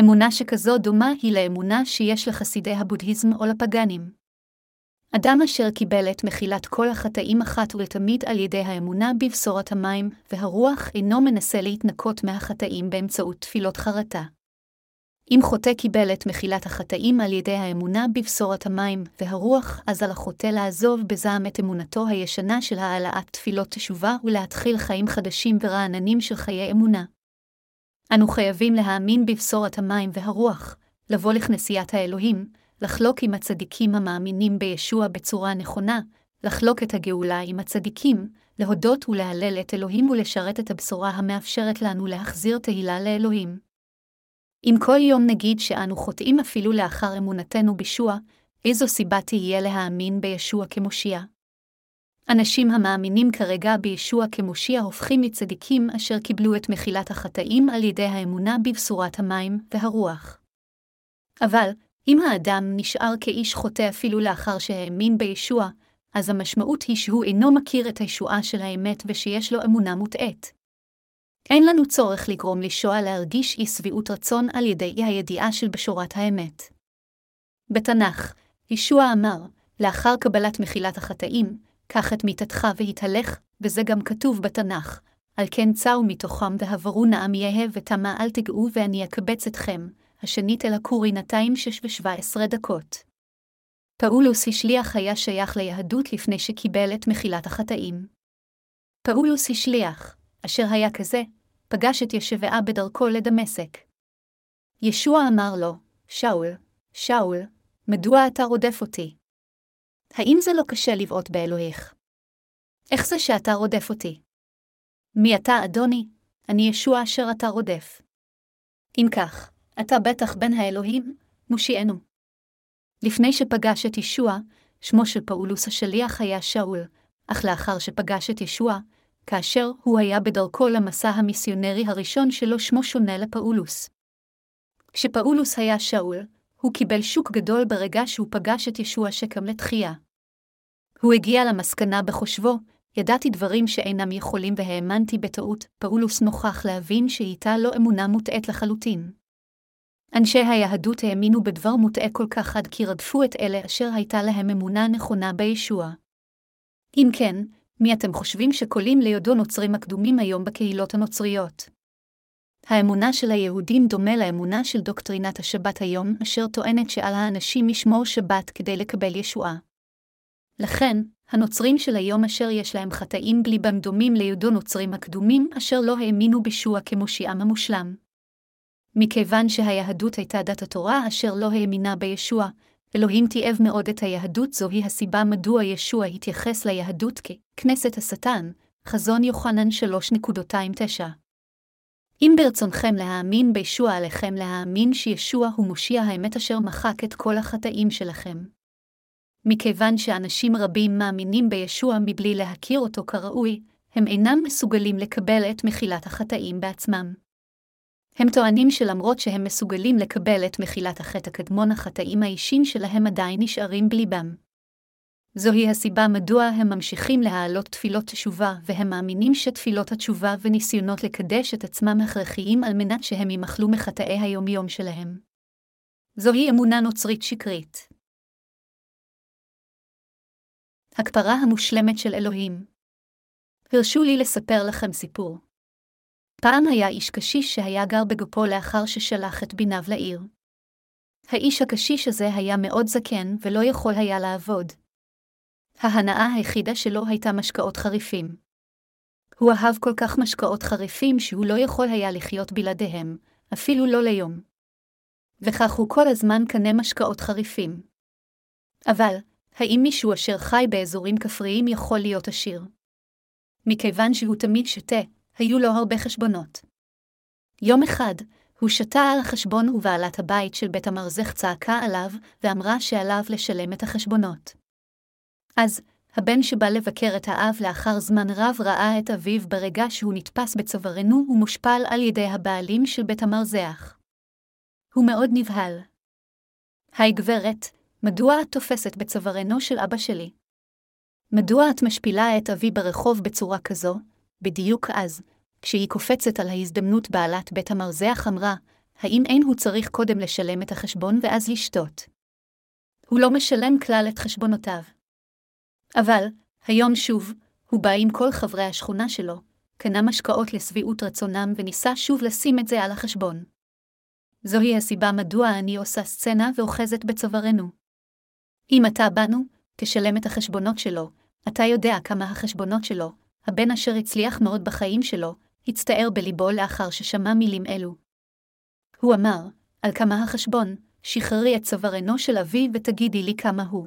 אמונה שכזו דומה היא לאמונה שיש לחסידי הבודהיזם או לפגאנים. אדם אשר קיבל את מחילת כל החטאים אחת ולתמיד על ידי האמונה בבשורת המים והרוח אינו מנסה להתנקות מהחטאים באמצעות תפילות חרטה. אם חוטא קיבל את מחילת החטאים על ידי האמונה בבשורת המים והרוח, אז על החוטא לעזוב בזעם את אמונתו הישנה של העלאת תפילות תשובה ולהתחיל חיים חדשים ורעננים של חיי אמונה. אנו חייבים להאמין בבשורת המים והרוח, לבוא לכנסיית האלוהים, לחלוק עם הצדיקים המאמינים בישוע בצורה נכונה, לחלוק את הגאולה עם הצדיקים, להודות ולהלל את אלוהים ולשרת את הבשורה המאפשרת לנו להחזיר תהילה לאלוהים. אם כל יום נגיד שאנו חוטאים אפילו לאחר אמונתנו בישוע, איזו סיבה תהיה להאמין בישוע כמושיע? אנשים המאמינים כרגע בישוע כמושיע הופכים מצדיקים אשר קיבלו את מחילת החטאים על ידי האמונה בבשורת המים והרוח. אבל, אם האדם נשאר כאיש חוטא אפילו לאחר שהאמין בישוע, אז המשמעות היא שהוא אינו מכיר את הישועה של האמת ושיש לו אמונה מוטעית. אין לנו צורך לגרום לישוע להרגיש אי שביעות רצון על ידי אי הידיעה של בשורת האמת. בתנ"ך, ישוע אמר, לאחר קבלת מחילת החטאים, קח את מיתתך והתהלך, וזה גם כתוב בתנ"ך, על כן צאו מתוכם והעברו נעם יהא ותמה אל תגעו ואני אקבץ אתכם, השנית אל שש ושבע עשרה דקות. פאולוס השליח היה שייך ליהדות לפני שקיבל את מחילת החטאים. פאולוס השליח, אשר היה כזה, פגש את ישבעה בדרכו לדמשק. ישוע אמר לו, שאול, שאול, מדוע אתה רודף אותי? האם זה לא קשה לבעוט באלוהיך? איך זה שאתה רודף אותי? מי אתה, אדוני? אני ישוע אשר אתה רודף. אם כך, אתה בטח בן האלוהים, מושיענו. לפני שפגש את ישוע, שמו של פאולוס השליח היה שאול, אך לאחר שפגש את ישוע, כאשר הוא היה בדרכו למסע המיסיונרי הראשון שלו שמו שונה לפאולוס. כשפאולוס היה שאול, הוא קיבל שוק גדול ברגע שהוא פגש את ישוע שקם לתחייה. הוא הגיע למסקנה בחושבו, ידעתי דברים שאינם יכולים והאמנתי בטעות, פאולוס נוכח להבין שהייתה לו אמונה מוטעית לחלוטין. אנשי היהדות האמינו בדבר מוטעה כל כך עד כי רדפו את אלה אשר הייתה להם אמונה נכונה בישוע. אם כן, מי אתם חושבים שקולים ליודו נוצרים הקדומים היום בקהילות הנוצריות? האמונה של היהודים דומה לאמונה של דוקטרינת השבת היום, אשר טוענת שעל האנשים לשמור שבת כדי לקבל ישועה. לכן, הנוצרים של היום אשר יש להם חטאים בליבם דומים ליהודו נוצרים הקדומים, אשר לא האמינו בישוע כמושיעם המושלם. מכיוון שהיהדות הייתה דת התורה אשר לא האמינה בישוע, אלוהים תיעב מאוד את היהדות, זוהי הסיבה מדוע ישוע התייחס ליהדות ככנסת השטן, חזון יוחנן 3.29. אם ברצונכם להאמין בישוע עליכם להאמין שישוע הוא מושיע האמת אשר מחק את כל החטאים שלכם. מכיוון שאנשים רבים מאמינים בישוע מבלי להכיר אותו כראוי, הם אינם מסוגלים לקבל את מחילת החטאים בעצמם. הם טוענים שלמרות שהם מסוגלים לקבל את מחילת החטא הקדמון, החטאים האישים שלהם עדיין נשארים בליבם. זוהי הסיבה מדוע הם ממשיכים להעלות תפילות תשובה, והם מאמינים שתפילות התשובה וניסיונות לקדש את עצמם הכרחיים על מנת שהם ימחלו מחטאי היומיום שלהם. זוהי אמונה נוצרית שקרית. הכפרה המושלמת של אלוהים. הרשו לי לספר לכם סיפור. פעם היה איש קשיש שהיה גר בגופו לאחר ששלח את בניו לעיר. האיש הקשיש הזה היה מאוד זקן ולא יכול היה לעבוד. ההנאה היחידה שלו הייתה משקאות חריפים. הוא אהב כל כך משקאות חריפים שהוא לא יכול היה לחיות בלעדיהם, אפילו לא ליום. וכך הוא כל הזמן קנה משקאות חריפים. אבל, האם מישהו אשר חי באזורים כפריים יכול להיות עשיר? מכיוון שהוא תמיד שתה, היו לו הרבה חשבונות. יום אחד, הוא שתה על החשבון ובעלת הבית של בית המרזך צעקה עליו, ואמרה שעליו לשלם את החשבונות. אז, הבן שבא לבקר את האב לאחר זמן רב ראה את אביו ברגע שהוא נתפס בצווארנו ומושפל על ידי הבעלים של בית המרזח. הוא מאוד נבהל. היי גברת, מדוע את תופסת בצווארנו של אבא שלי? מדוע את משפילה את אבי ברחוב בצורה כזו? בדיוק אז, כשהיא קופצת על ההזדמנות בעלת בית המרזח אמרה, האם אין הוא צריך קודם לשלם את החשבון ואז לשתות? הוא לא משלם כלל את חשבונותיו. אבל, היום שוב, הוא בא עם כל חברי השכונה שלו, קנה משקאות לשביעות רצונם וניסה שוב לשים את זה על החשבון. זוהי הסיבה מדוע אני עושה סצנה ואוחזת בצווארנו. אם אתה בנו, תשלם את החשבונות שלו, אתה יודע כמה החשבונות שלו, הבן אשר הצליח מאוד בחיים שלו, הצטער בליבו לאחר ששמע מילים אלו. הוא אמר, על כמה החשבון, שחררי את צווארנו של אבי ותגידי לי כמה הוא.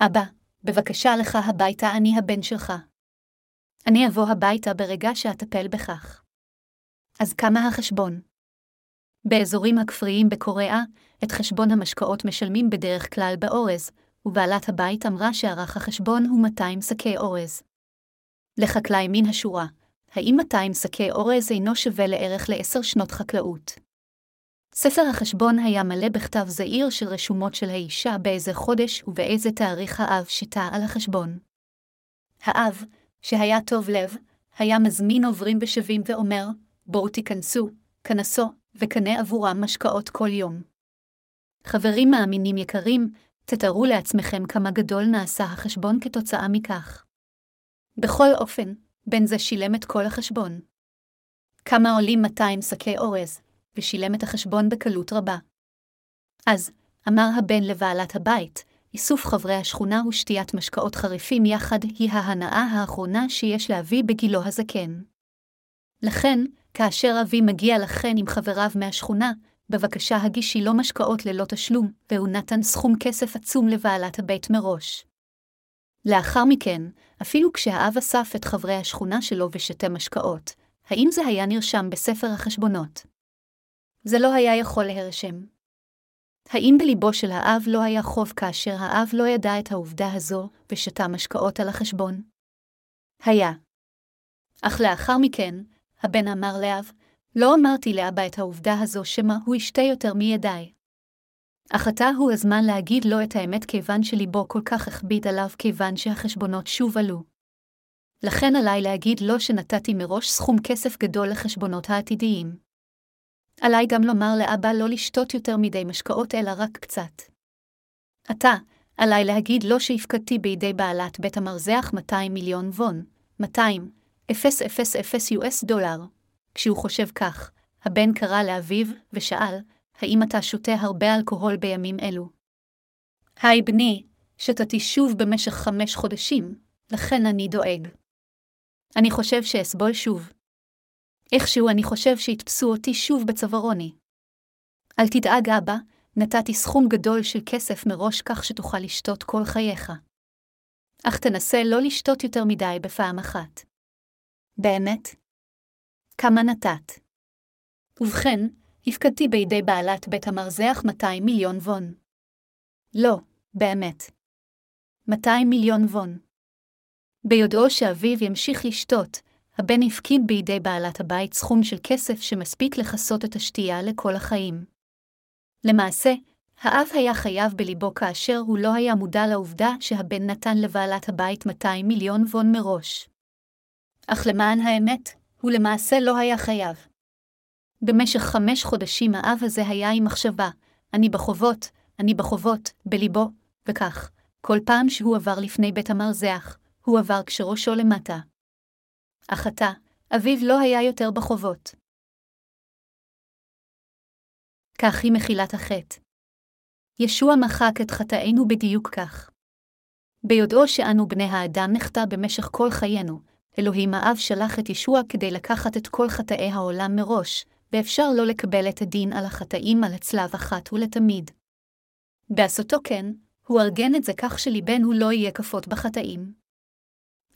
אבא, בבקשה לך הביתה אני הבן שלך. אני אבוא הביתה ברגע שאטפל בכך. אז כמה החשבון? באזורים הכפריים בקוריאה, את חשבון המשקאות משלמים בדרך כלל באורז, ובעלת הבית אמרה שערך החשבון הוא 200 שקי אורז. לחקלאי מן השורה, האם 200 שקי אורז אינו שווה לערך לעשר שנות חקלאות? ספר החשבון היה מלא בכתב זעיר של רשומות של האישה באיזה חודש ובאיזה תאריך האב שיטה על החשבון. האב, שהיה טוב לב, היה מזמין עוברים בשבים ואומר, בואו תיכנסו, כנסו, וקנה עבורם משקאות כל יום. חברים מאמינים יקרים, תתארו לעצמכם כמה גדול נעשה החשבון כתוצאה מכך. בכל אופן, בן זה שילם את כל החשבון. כמה עולים 200 שקי אורז, ושילם את החשבון בקלות רבה. אז, אמר הבן לבעלת הבית, איסוף חברי השכונה ושתיית משקאות חריפים יחד היא ההנאה האחרונה שיש לאבי בגילו הזקן. לכן, כאשר אבי מגיע לכן עם חבריו מהשכונה, בבקשה הגישי לו משקאות ללא תשלום, והוא נתן סכום כסף עצום לבעלת הבית מראש. לאחר מכן, אפילו כשהאב אסף את חברי השכונה שלו ושתה משקאות, האם זה היה נרשם בספר החשבונות? זה לא היה יכול להירשם. האם בליבו של האב לא היה חוב כאשר האב לא ידע את העובדה הזו ושתה משקאות על החשבון? היה. אך לאחר מכן, הבן אמר לאב, לא אמרתי לאבא את העובדה הזו שמא הוא ישתה יותר מידיי. אך עתה הוא הזמן להגיד לו את האמת כיוון שליבו כל כך הכביד עליו כיוון שהחשבונות שוב עלו. לכן עליי להגיד לו שנתתי מראש סכום כסף גדול לחשבונות העתידיים. עליי גם לומר לאבא לא לשתות יותר מדי משקאות אלא רק קצת. עתה, עליי להגיד לו שהפקדתי בידי בעלת בית המרזח 200 מיליון וון, 200, 000 US דולר. כשהוא חושב כך, הבן קרא לאביו ושאל, האם אתה שותה הרבה אלכוהול בימים אלו? היי בני, שתתי שוב במשך חמש חודשים, לכן אני דואג. אני חושב שאסבול שוב. איכשהו אני חושב שיתפסו אותי שוב בצווארוני. אל תדאג, אבא, נתתי סכום גדול של כסף מראש כך שתוכל לשתות כל חייך. אך תנסה לא לשתות יותר מדי בפעם אחת. באמת? כמה נתת? ובכן, הפקדתי בידי בעלת בית המרזח 200 מיליון וון. לא, באמת. 200 מיליון וון. ביודעו שאביו ימשיך לשתות, הבן הפקיד בידי בעלת הבית סכום של כסף שמספיק לכסות את השתייה לכל החיים. למעשה, האב היה חייב בליבו כאשר הוא לא היה מודע לעובדה שהבן נתן לבעלת הבית 200 מיליון וון מראש. אך למען האמת, הוא למעשה לא היה חייב. במשך חמש חודשים האב הזה היה עם מחשבה, אני בחובות, אני בחובות, בליבו, וכך, כל פעם שהוא עבר לפני בית המרזח, הוא עבר כשראשו למטה. אך עתה, אביו לא היה יותר בחובות. כך היא מחילת החטא. ישוע מחק את חטאינו בדיוק כך. ביודעו שאנו בני האדם נחטא במשך כל חיינו, אלוהים האב שלח את ישוע כדי לקחת את כל חטאי העולם מראש, ואפשר לא לקבל את הדין על החטאים על הצלב אחת ולתמיד. בעשותו כן, הוא ארגן את זה כך שליבנו לא יהיה כפות בחטאים.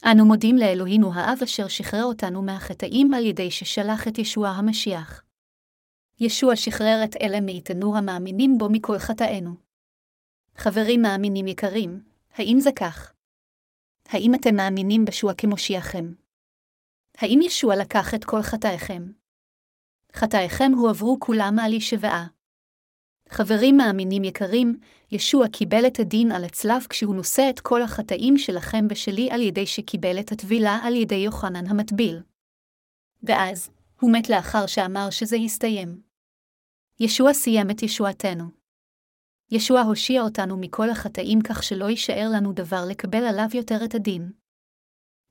אנו מודים לאלוהינו האב אשר שחרר אותנו מהחטאים על ידי ששלח את ישוע המשיח. ישוע שחרר את אלה מאיתנו המאמינים בו מכל חטאינו. חברים מאמינים יקרים, האם זה כך? האם אתם מאמינים בשוע כמושיעכם? האם ישוע לקח את כל חטאיכם? חטאיכם הועברו כולם על ישבעה. חברים מאמינים יקרים, ישוע קיבל את הדין על הצלב כשהוא נושא את כל החטאים שלכם ושלי על ידי שקיבל את הטבילה על ידי יוחנן המטביל. ואז, הוא מת לאחר שאמר שזה יסתיים. ישוע סיים את ישועתנו. ישוע הושיע אותנו מכל החטאים כך שלא יישאר לנו דבר לקבל עליו יותר את הדין.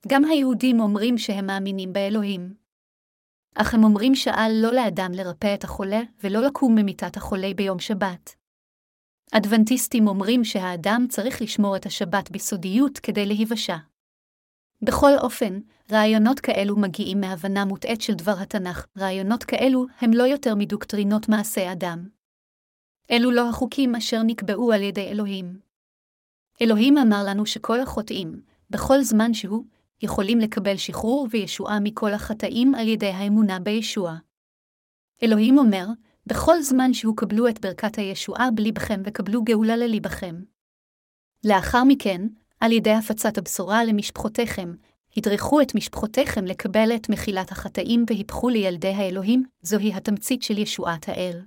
גם היהודים אומרים שהם מאמינים באלוהים. אך הם אומרים שעל לא לאדם לרפא את החולה, ולא לקום ממיטת החולה ביום שבת. אדבנטיסטים אומרים שהאדם צריך לשמור את השבת בסודיות כדי להיוושע. בכל אופן, רעיונות כאלו מגיעים מהבנה מוטעית של דבר התנ"ך, רעיונות כאלו הם לא יותר מדוקטרינות מעשה אדם. אלו לא החוקים אשר נקבעו על ידי אלוהים. אלוהים אמר לנו שכל החוטאים, בכל זמן שהוא, יכולים לקבל שחרור וישועה מכל החטאים על ידי האמונה בישוע. אלוהים אומר, בכל זמן שהוא קבלו את ברכת הישועה בליבכם וקבלו גאולה לליבכם. לאחר מכן, על ידי הפצת הבשורה למשפחותיכם, הדרכו את משפחותיכם לקבל את מחילת החטאים והיפכו לילדי האלוהים, זוהי התמצית של ישועת האל.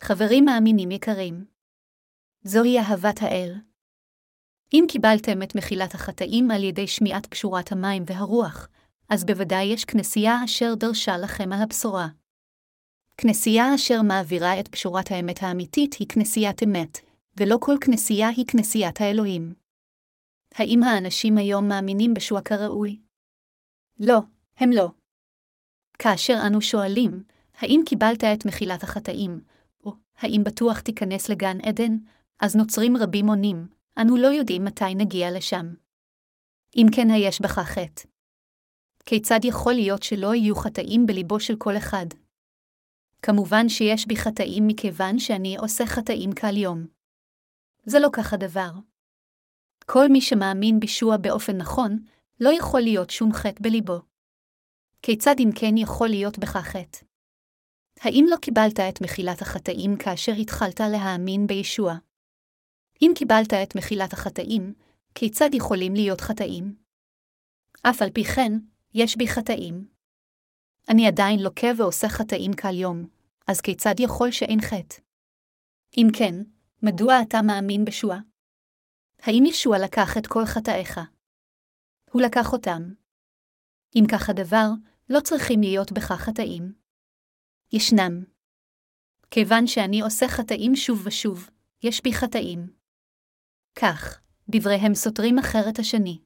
חברים מאמינים יקרים, זוהי אהבת האל. אם קיבלתם את מחילת החטאים על ידי שמיעת פשורת המים והרוח, אז בוודאי יש כנסייה אשר דרשה לכם על הבשורה. כנסייה אשר מעבירה את פשורת האמת האמיתית היא כנסיית אמת, ולא כל כנסייה היא כנסיית האלוהים. האם האנשים היום מאמינים בשוע כראוי? לא, הם לא. כאשר אנו שואלים, האם קיבלת את מחילת החטאים, האם בטוח תיכנס לגן עדן, אז נוצרים רבים עונים, אנו לא יודעים מתי נגיע לשם. אם כן היש בך חטא. כיצד יכול להיות שלא יהיו חטאים בליבו של כל אחד? כמובן שיש בי חטאים מכיוון שאני עושה חטאים כל יום. זה לא כך הדבר. כל מי שמאמין בישוע באופן נכון, לא יכול להיות שום חטא בליבו. כיצד אם כן יכול להיות בך חטא? האם לא קיבלת את מחילת החטאים כאשר התחלת להאמין בישוע? אם קיבלת את מחילת החטאים, כיצד יכולים להיות חטאים? אף על פי כן, יש בי חטאים. אני עדיין לוקה ועושה חטאים כל יום, אז כיצד יכול שאין חטא? אם כן, מדוע אתה מאמין בשוע? האם ישוע לקח את כל חטאיך? הוא לקח אותם. אם כך הדבר, לא צריכים להיות בך חטאים. ישנם. כיוון שאני עושה חטאים שוב ושוב, יש בי חטאים. כך, דבריהם סותרים אחר את השני.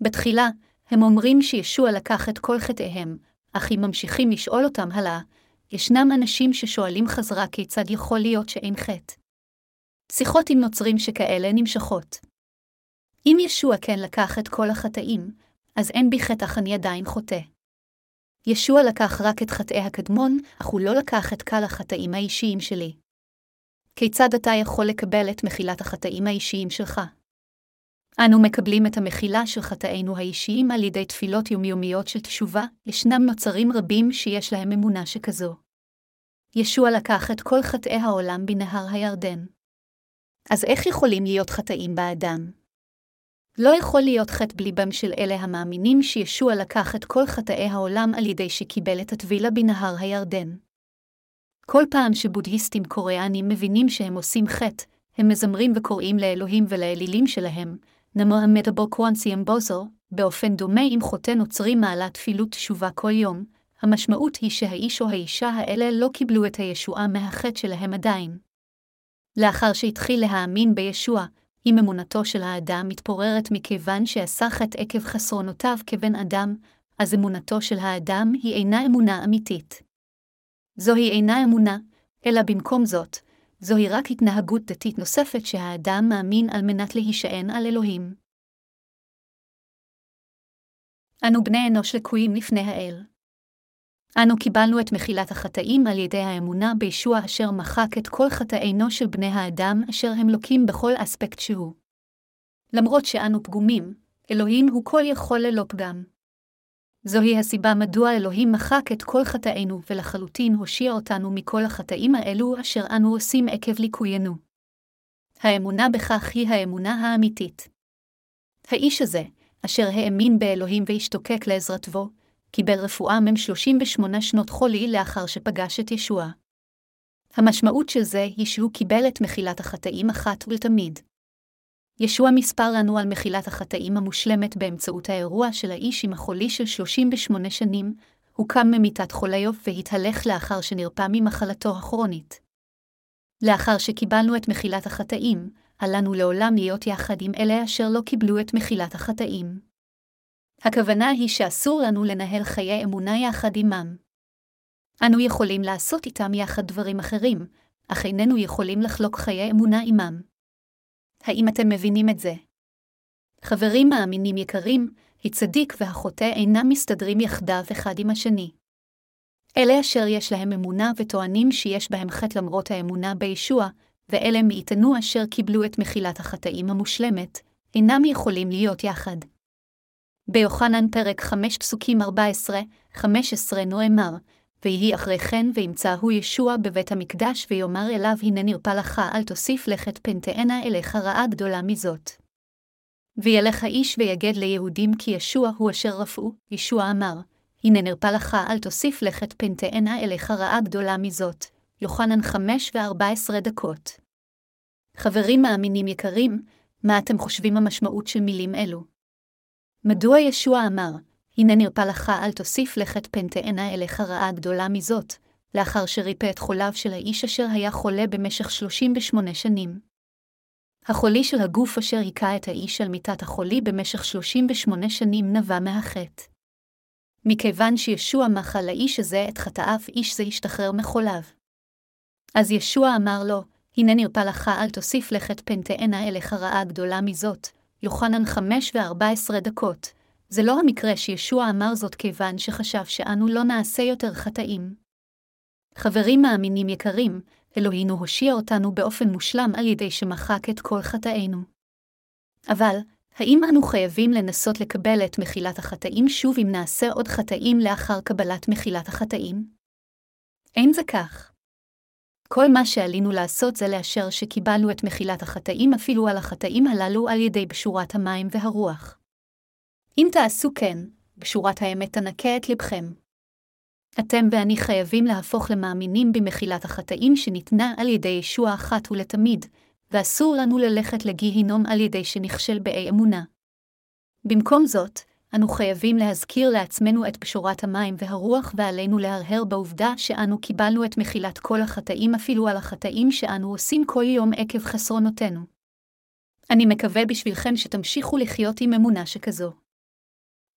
בתחילה, הם אומרים שישוע לקח את כל חטאיהם, אך אם ממשיכים לשאול אותם הלאה, ישנם אנשים ששואלים חזרה כיצד יכול להיות שאין חטא. שיחות עם נוצרים שכאלה נמשכות. אם ישוע כן לקח את כל החטאים, אז אין בי חטא אך אני עדיין חוטא. ישוע לקח רק את חטאי הקדמון, אך הוא לא לקח את קל החטאים האישיים שלי. כיצד אתה יכול לקבל את מחילת החטאים האישיים שלך? אנו מקבלים את המחילה של חטאינו האישיים על ידי תפילות יומיומיות של תשובה, ישנם נוצרים רבים שיש להם אמונה שכזו. ישוע לקח את כל חטאי העולם בנהר הירדן. אז איך יכולים להיות חטאים באדם? לא יכול להיות חטא בליבם של אלה המאמינים שישוע לקח את כל חטאי העולם על ידי שקיבל את הטבילה בנהר הירדן. כל פעם שבודהיסטים קוריאנים מבינים שהם עושים חטא, הם מזמרים וקוראים לאלוהים ולאלילים שלהם, נמו המטאבו קוואנסיאם בוזו, באופן דומה אם חוטא נוצרי מעלה תפילות תשובה כל יום, המשמעות היא שהאיש או האישה האלה לא קיבלו את הישועה מהחטא שלהם עדיין. לאחר שהתחיל להאמין בישוע, אם אמונתו של האדם מתפוררת מכיוון שעשה חטא עקב חסרונותיו כבן אדם, אז אמונתו של האדם היא אינה אמונה אמיתית. זוהי אינה אמונה, אלא במקום זאת, זוהי רק התנהגות דתית נוספת שהאדם מאמין על מנת להישען על אלוהים. אנו בני אנוש לקויים לפני האל. אנו קיבלנו את מחילת החטאים על ידי האמונה בישוע אשר מחק את כל חטאינו של בני האדם אשר הם לוקים בכל אספקט שהוא. למרות שאנו פגומים, אלוהים הוא כל יכול ללא פגם. זוהי הסיבה מדוע אלוהים מחק את כל חטאינו ולחלוטין הושיע אותנו מכל החטאים האלו אשר אנו עושים עקב ליקויינו. האמונה בכך היא האמונה האמיתית. האיש הזה, אשר האמין באלוהים והשתוקק לעזרתו, קיבל רפואה מם 38 שנות חולי לאחר שפגש את ישוע. המשמעות של זה היא שהוא קיבל את מחילת החטאים אחת ולתמיד. ישוע מספר לנו על מחילת החטאים המושלמת באמצעות האירוע של האיש עם החולי של 38 שנים, הוא קם ממיטת חוליו והתהלך לאחר שנרפא ממחלתו הכרונית. לאחר שקיבלנו את מחילת החטאים, עלינו לעולם להיות יחד עם אלה אשר לא קיבלו את מחילת החטאים. הכוונה היא שאסור לנו לנהל חיי אמונה יחד עמם. אנו יכולים לעשות איתם יחד דברים אחרים, אך איננו יכולים לחלוק חיי אמונה עמם. האם אתם מבינים את זה? חברים מאמינים יקרים, הצדיק והחוטא אינם מסתדרים יחדיו אחד עם השני. אלה אשר יש להם אמונה וטוענים שיש בהם חטא למרות האמונה בישוע, ואלה מאיתנו אשר קיבלו את מחילת החטאים המושלמת, אינם יכולים להיות יחד. ביוחנן פרק 5 פסוקים 14-15 נאמר, ויהי אחרי כן וימצאהו ישוע בבית המקדש ויאמר אליו הנה נרפא לך אל תוסיף לכת פן תאנה אליך רעה גדולה מזאת. וילך האיש ויגד ליהודים כי ישוע הוא אשר רפאו, ישוע אמר, הנה נרפא לך אל תוסיף לכת פן תאנה אליך רעה גדולה מזאת. יוחנן 5 ו-14 דקות. חברים מאמינים יקרים, מה אתם חושבים המשמעות של מילים אלו? מדוע ישוע אמר, הנה נרפא לך אל תוסיף לכת פן תאנה אליך רעה גדולה מזאת, לאחר שריפא את חוליו של האיש אשר היה חולה במשך 38 שנים. החולי של הגוף אשר היכה את האיש על מיטת החולי במשך 38 שנים נבע מהחטא. מכיוון שישוע מחה לאיש הזה את חטאיו, איש זה השתחרר מחוליו. אז ישוע אמר לו, הנה נרפא לך אל תוסיף לכת פן תאנה אליך רעה גדולה מזאת, יוחנן 5 ו-14 דקות. זה לא המקרה שישוע אמר זאת כיוון שחשב שאנו לא נעשה יותר חטאים. חברים מאמינים יקרים, אלוהינו הושיע אותנו באופן מושלם על ידי שמחק את כל חטאינו. אבל, האם אנו חייבים לנסות לקבל את מחילת החטאים שוב אם נעשה עוד חטאים לאחר קבלת מחילת החטאים? אין זה כך. כל מה שעלינו לעשות זה לאשר שקיבלנו את מחילת החטאים אפילו על החטאים הללו על ידי בשורת המים והרוח. אם תעשו כן, בשורת האמת תנקה את לבכם. אתם ואני חייבים להפוך למאמינים במחילת החטאים שניתנה על ידי ישוע אחת ולתמיד, ואסור לנו ללכת לגיהינום על ידי שנכשל באי אמונה. במקום זאת, אנו חייבים להזכיר לעצמנו את פשורת המים והרוח ועלינו להרהר בעובדה שאנו קיבלנו את מחילת כל החטאים אפילו על החטאים שאנו עושים כל יום עקב חסרונותינו. אני מקווה בשבילכם שתמשיכו לחיות עם אמונה שכזו.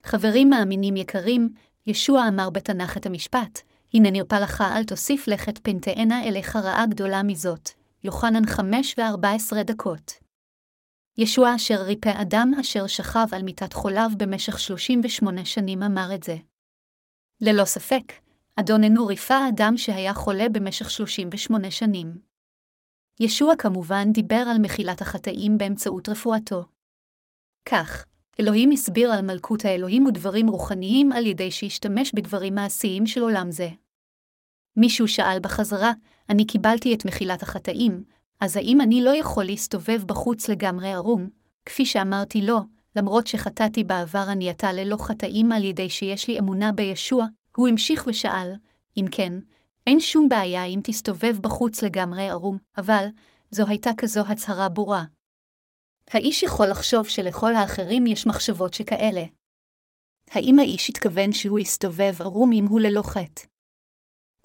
חברים מאמינים יקרים, ישוע אמר בתנ"ך את המשפט, הנה נרפא לך אל תוסיף לכת פן תאנה אליך רעה גדולה מזאת, יוחנן 5 ו-14 דקות. ישוע אשר ריפא אדם אשר שכב על מיטת חוליו במשך 38 שנים אמר את זה. ללא ספק, אדוננו ריפא אדם שהיה חולה במשך 38 שנים. ישוע כמובן דיבר על מחילת החטאים באמצעות רפואתו. כך, אלוהים הסביר על מלכות האלוהים ודברים רוחניים על ידי שהשתמש בדברים מעשיים של עולם זה. מישהו שאל בחזרה, אני קיבלתי את מחילת החטאים, אז האם אני לא יכול להסתובב בחוץ לגמרי ערום, כפי שאמרתי לו, למרות שחטאתי בעבר אני עתה ללא חטאים על ידי שיש לי אמונה בישוע, הוא המשיך ושאל, אם כן, אין שום בעיה אם תסתובב בחוץ לגמרי ערום, אבל, זו הייתה כזו הצהרה ברורה. האיש יכול לחשוב שלכל האחרים יש מחשבות שכאלה. האם האיש התכוון שהוא יסתובב ערום אם הוא ללא חטא?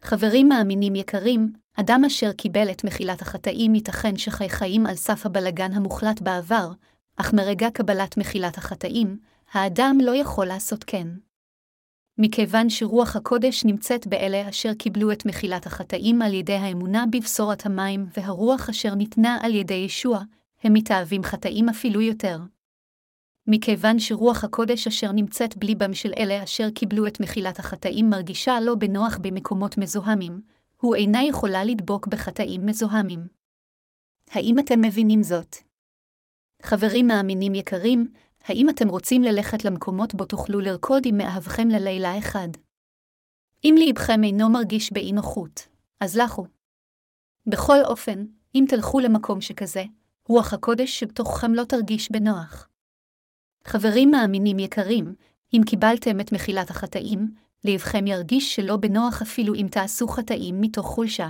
חברים מאמינים יקרים, אדם אשר קיבל את מחילת החטאים ייתכן שחי חיים על סף הבלגן המוחלט בעבר, אך מרגע קבלת מחילת החטאים, האדם לא יכול לעשות כן. מכיוון שרוח הקודש נמצאת באלה אשר קיבלו את מחילת החטאים על ידי האמונה בבשורת המים והרוח אשר ניתנה על ידי ישוע, הם מתאהבים חטאים אפילו יותר. מכיוון שרוח הקודש אשר נמצאת בליבם של אלה אשר קיבלו את מחילת החטאים מרגישה לא בנוח במקומות מזוהמים, הוא אינה יכולה לדבוק בחטאים מזוהמים. האם אתם מבינים זאת? חברים מאמינים יקרים, האם אתם רוצים ללכת למקומות בו תוכלו לרקוד עם מאהבכם ללילה אחד? אם ליבכם אינו מרגיש באי נוחות, אז לכו. בכל אופן, אם תלכו למקום שכזה, רוח הקודש שבתוככם לא תרגיש בנוח. חברים מאמינים יקרים, אם קיבלתם את מחילת החטאים, ליבכם ירגיש שלא בנוח אפילו אם תעשו חטאים מתוך חולשה.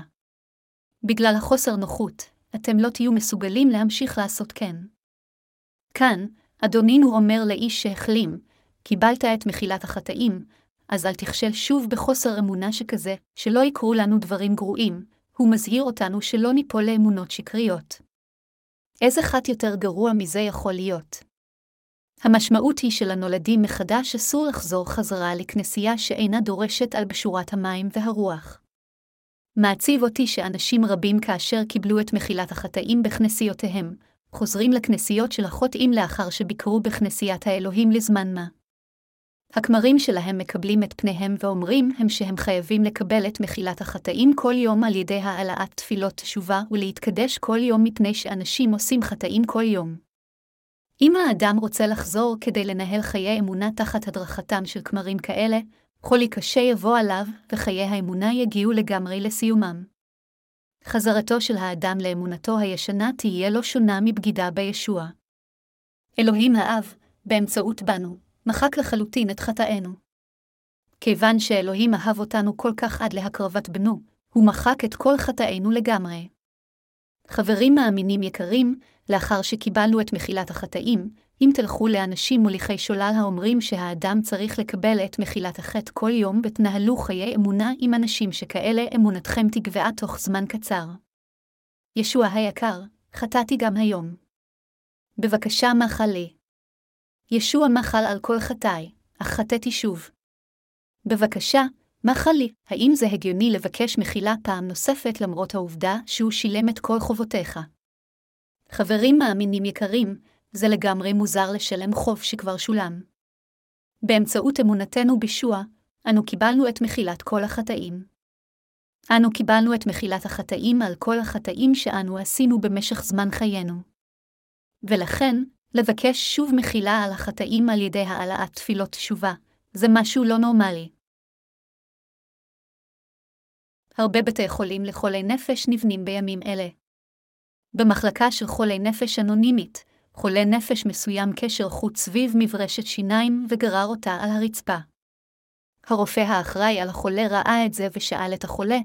בגלל החוסר נוחות, אתם לא תהיו מסוגלים להמשיך לעשות כן. כאן, אדונינו אומר לאיש שהחלים, קיבלת את מחילת החטאים, אז אל תכשל שוב בחוסר אמונה שכזה, שלא יקרו לנו דברים גרועים, הוא מזהיר אותנו שלא ניפול לאמונות שקריות. איזה חת יותר גרוע מזה יכול להיות? המשמעות היא שלנולדים מחדש אסור לחזור חזרה לכנסייה שאינה דורשת על בשורת המים והרוח. מעציב אותי שאנשים רבים כאשר קיבלו את מחילת החטאים בכנסיותיהם, חוזרים לכנסיות של החוטאים לאחר שביקרו בכנסיית האלוהים לזמן מה. הכמרים שלהם מקבלים את פניהם ואומרים הם שהם חייבים לקבל את מחילת החטאים כל יום על ידי העלאת תפילות תשובה ולהתקדש כל יום מפני שאנשים עושים חטאים כל יום. אם האדם רוצה לחזור כדי לנהל חיי אמונה תחת הדרכתם של כמרים כאלה, חולי קשה יבוא עליו, וחיי האמונה יגיעו לגמרי לסיומם. חזרתו של האדם לאמונתו הישנה תהיה לא שונה מבגידה בישוע. אלוהים האב, באמצעות בנו, מחק לחלוטין את חטאינו. כיוון שאלוהים אהב אותנו כל כך עד להקרבת בנו, הוא מחק את כל חטאינו לגמרי. חברים מאמינים יקרים, לאחר שקיבלנו את מחילת החטאים, אם תלכו לאנשים מוליכי שולל האומרים שהאדם צריך לקבל את מחילת החטא כל יום ותנהלו חיי אמונה עם אנשים שכאלה אמונתכם תגבעה תוך זמן קצר. ישוע היקר, חטאתי גם היום. בבקשה מחל לי. ישוע מחל על כל חטאי, אך חטאתי שוב. בבקשה, מחל לי, האם זה הגיוני לבקש מחילה פעם נוספת למרות העובדה שהוא שילם את כל חובותיך? חברים מאמינים יקרים, זה לגמרי מוזר לשלם חוב שכבר שולם. באמצעות אמונתנו בישוע, אנו קיבלנו את מחילת כל החטאים. אנו קיבלנו את מחילת החטאים על כל החטאים שאנו עשינו במשך זמן חיינו. ולכן, לבקש שוב מחילה על החטאים על ידי העלאת תפילות תשובה, זה משהו לא נורמלי. הרבה בתי חולים לחולי נפש נבנים בימים אלה. במחלקה של חולי נפש אנונימית, חולה נפש מסוים קשר חוט סביב מברשת שיניים וגרר אותה על הרצפה. הרופא האחראי על החולה ראה את זה ושאל את החולה,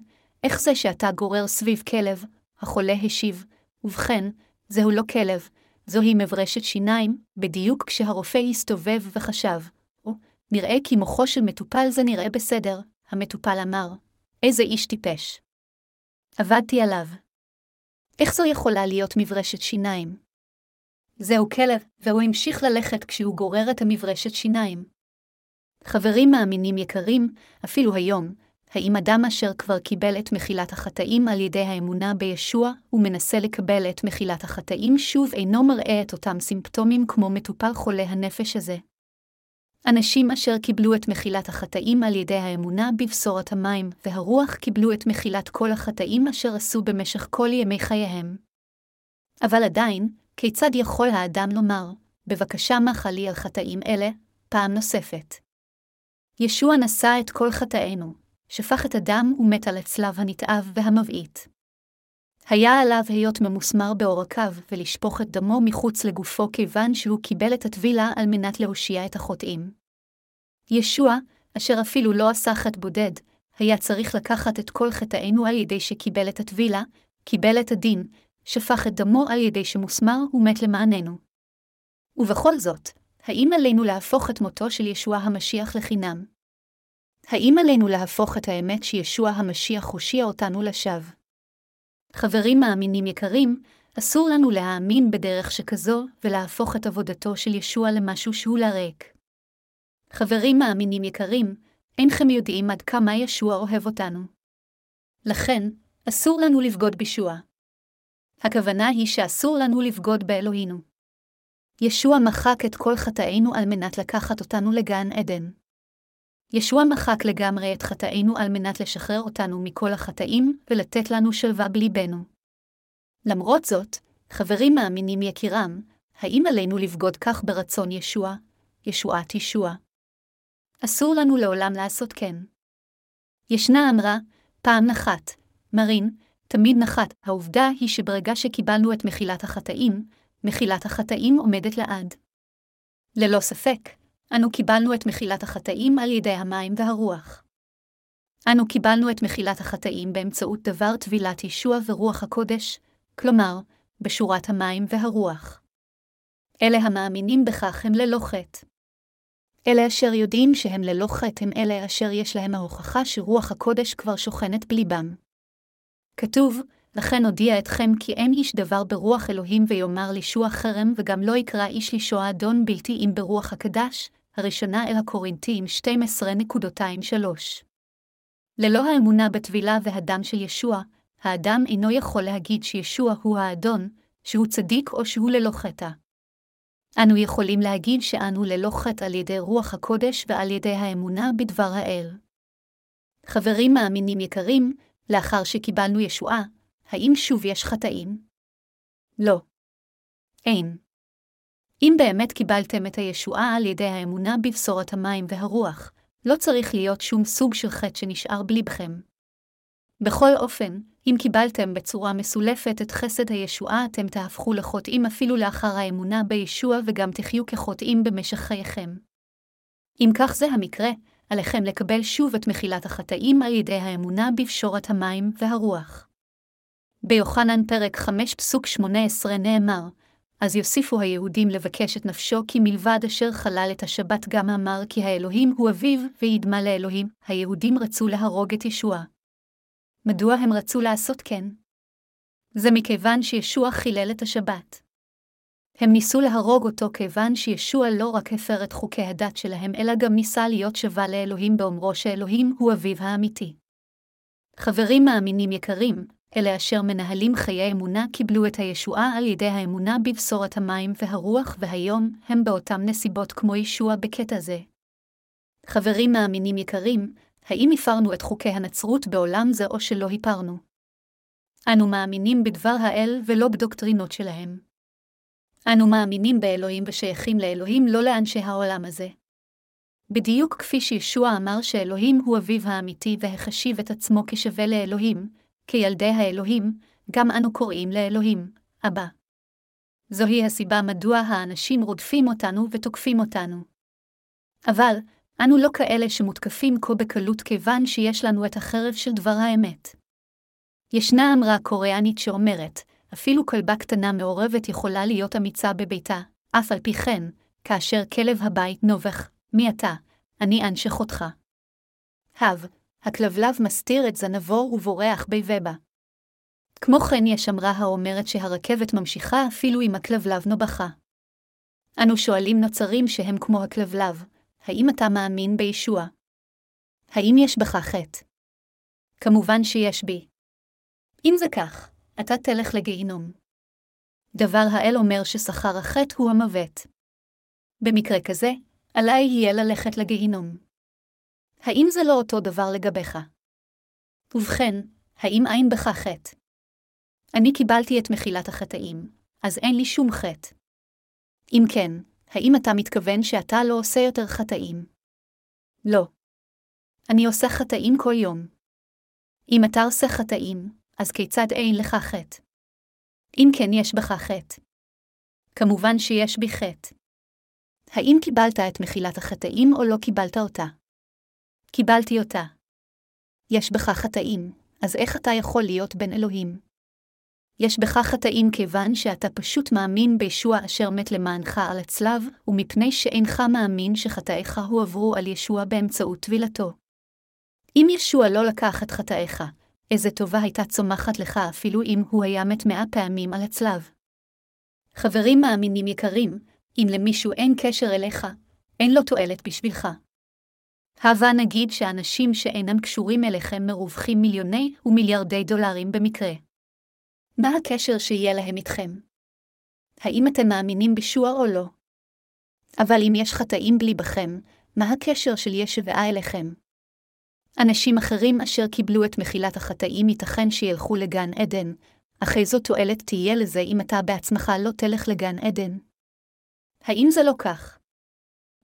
איך זה שאתה גורר סביב כלב? החולה השיב, ובכן, זהו לא כלב, זוהי מברשת שיניים, בדיוק כשהרופא הסתובב וחשב, או, נראה כי מוחו של מטופל זה נראה בסדר, המטופל אמר, איזה איש טיפש. עבדתי עליו. איך זו יכולה להיות מברשת שיניים? זהו כלב, והוא המשיך ללכת כשהוא גורר את המברשת שיניים. חברים מאמינים יקרים, אפילו היום, האם אדם אשר כבר קיבל את מחילת החטאים על ידי האמונה בישוע, ומנסה לקבל את מחילת החטאים שוב אינו מראה את אותם סימפטומים כמו מטופל חולה הנפש הזה? אנשים אשר קיבלו את מחילת החטאים על ידי האמונה בבשורת המים, והרוח קיבלו את מחילת כל החטאים אשר עשו במשך כל ימי חייהם. אבל עדיין, כיצד יכול האדם לומר, בבקשה מחה לי על חטאים אלה, פעם נוספת? ישוע נשא את כל חטאינו, שפך את הדם ומת על הצלב הנתעב והמבעית. היה עליו היות ממוסמר בעורקיו ולשפוך את דמו מחוץ לגופו כיוון שהוא קיבל את הטבילה על מנת להושיע את החוטאים. ישוע, אשר אפילו לא עשה חטא בודד, היה צריך לקחת את כל חטאינו על ידי שקיבל את הטבילה, קיבל את הדין, שפך את דמו על ידי שמוסמר ומת למעננו. ובכל זאת, האם עלינו להפוך את מותו של ישוע המשיח לחינם? האם עלינו להפוך את האמת שישוע המשיח הושיע אותנו לשווא? חברים מאמינים יקרים, אסור לנו להאמין בדרך שכזו ולהפוך את עבודתו של ישוע למשהו שהוא לריק. חברים מאמינים יקרים, אינכם יודעים עד כמה ישוע אוהב אותנו. לכן, אסור לנו לבגוד בישוע. הכוונה היא שאסור לנו לבגוד באלוהינו. ישוע מחק את כל חטאינו על מנת לקחת אותנו לגן עדן. ישוע מחק לגמרי את חטאינו על מנת לשחרר אותנו מכל החטאים ולתת לנו שלווה בליבנו. למרות זאת, חברים מאמינים יקירם, האם עלינו לבגוד כך ברצון ישוע, ישועת ישוע? אסור לנו לעולם לעשות כן. ישנה אמרה, פעם נחת, מרין, תמיד נחת. העובדה היא שברגע שקיבלנו את מחילת החטאים, מחילת החטאים עומדת לעד. ללא ספק, אנו קיבלנו את מחילת החטאים על ידי המים והרוח. אנו קיבלנו את מחילת החטאים באמצעות דבר טבילת ישוע ורוח הקודש, כלומר, בשורת המים והרוח. אלה המאמינים בכך הם ללא חטא. אלה אשר יודעים שהם ללא חטא הם אלה אשר יש להם ההוכחה שרוח הקודש כבר שוכנת בליבם. כתוב, לכן הודיע אתכם כי אין איש דבר ברוח אלוהים ויאמר לישוע חרם, וגם לא יקרא איש לישוע אדון בלתי אם ברוח הקדש, הראשונה אל הקורינתים 12.23. ללא האמונה בטבילה והדם של ישוע, האדם אינו יכול להגיד שישוע הוא האדון, שהוא צדיק או שהוא ללא חטא. אנו יכולים להגיד שאנו ללא חטא על ידי רוח הקודש ועל ידי האמונה בדבר האל. חברים מאמינים יקרים, לאחר שקיבלנו ישועה, האם שוב יש חטאים? לא. אין. אם באמת קיבלתם את הישועה על ידי האמונה בבשורת המים והרוח, לא צריך להיות שום סוג של חטא שנשאר בלבכם. בכל אופן, אם קיבלתם בצורה מסולפת את חסד הישועה, אתם תהפכו לחוטאים אפילו לאחר האמונה בישוע וגם תחיו כחוטאים במשך חייכם. אם כך זה המקרה, עליכם לקבל שוב את מחילת החטאים על ידי האמונה בפשורת המים והרוח. ביוחנן פרק 5 פסוק 18 נאמר, אז יוסיפו היהודים לבקש את נפשו, כי מלבד אשר חלל את השבת גם אמר כי האלוהים הוא אביו, וידמה לאלוהים, היהודים רצו להרוג את ישוע. מדוע הם רצו לעשות כן? זה מכיוון שישוע חילל את השבת. הם ניסו להרוג אותו כיוון שישוע לא רק הפר את חוקי הדת שלהם, אלא גם ניסה להיות שווה לאלוהים באומרו שאלוהים הוא אביו האמיתי. חברים מאמינים יקרים, אלה אשר מנהלים חיי אמונה קיבלו את הישועה על ידי האמונה בבשורת המים והרוח, והיום הם באותם נסיבות כמו ישוע בקטע זה. חברים מאמינים יקרים, האם הפרנו את חוקי הנצרות בעולם זה או שלא הפרנו? אנו מאמינים בדבר האל ולא בדוקטרינות שלהם. אנו מאמינים באלוהים ושייכים לאלוהים לא לאנשי העולם הזה. בדיוק כפי שישוע אמר שאלוהים הוא אביו האמיתי והחשיב את עצמו כשווה לאלוהים, כילדי האלוהים, גם אנו קוראים לאלוהים, אבא. זוהי הסיבה מדוע האנשים רודפים אותנו ותוקפים אותנו. אבל, אנו לא כאלה שמותקפים כה בקלות כיוון שיש לנו את החרב של דבר האמת. ישנה אמרה קוריאנית שאומרת, אפילו כלבה קטנה מעורבת יכולה להיות אמיצה בביתה, אף על פי כן, כאשר כלב הבית נובח, מי אתה? אני אנשך אותך. הב, הכלבלב מסתיר את זנבו ובורח ביבבה. כמו כן יש אמרה האומרת שהרכבת ממשיכה אפילו אם הכלבלב נובחה. אנו שואלים נוצרים שהם כמו הכלבלב, האם אתה מאמין בישוע? האם יש בך חטא? כמובן שיש בי. אם זה כך, אתה תלך לגיהינום. דבר האל אומר ששכר החטא הוא המוות. במקרה כזה, עליי יהיה ללכת לגיהינום. האם זה לא אותו דבר לגביך? ובכן, האם אין בך חטא? אני קיבלתי את מחילת החטאים, אז אין לי שום חטא. אם כן, האם אתה מתכוון שאתה לא עושה יותר חטאים? לא. אני עושה חטאים כל יום. אם אתה עושה חטאים, אז כיצד אין לך חטא? אם כן יש בך חטא. כמובן שיש בי חטא. האם קיבלת את מחילת החטאים או לא קיבלת אותה? קיבלתי אותה. יש בך חטאים, אז איך אתה יכול להיות בן אלוהים? יש בך חטאים כיוון שאתה פשוט מאמין בישוע אשר מת למענך על הצלב, ומפני שאינך מאמין שחטאיך הועברו על ישוע באמצעות טבילתו. אם ישוע לא לקח את חטאיך, איזה טובה הייתה צומחת לך אפילו אם הוא היה מת מאה פעמים על הצלב. חברים מאמינים יקרים, אם למישהו אין קשר אליך, אין לו תועלת בשבילך. הווה נגיד שאנשים שאינם קשורים אליכם מרוווחים מיליוני ומיליארדי דולרים במקרה. מה הקשר שיהיה להם איתכם? האם אתם מאמינים בישוע או לא? אבל אם יש חטאים בליבכם, מה הקשר של ישבעה אליכם? אנשים אחרים אשר קיבלו את מחילת החטאים ייתכן שילכו לגן עדן, אך איזו תועלת תהיה לזה אם אתה בעצמך לא תלך לגן עדן? האם זה לא כך?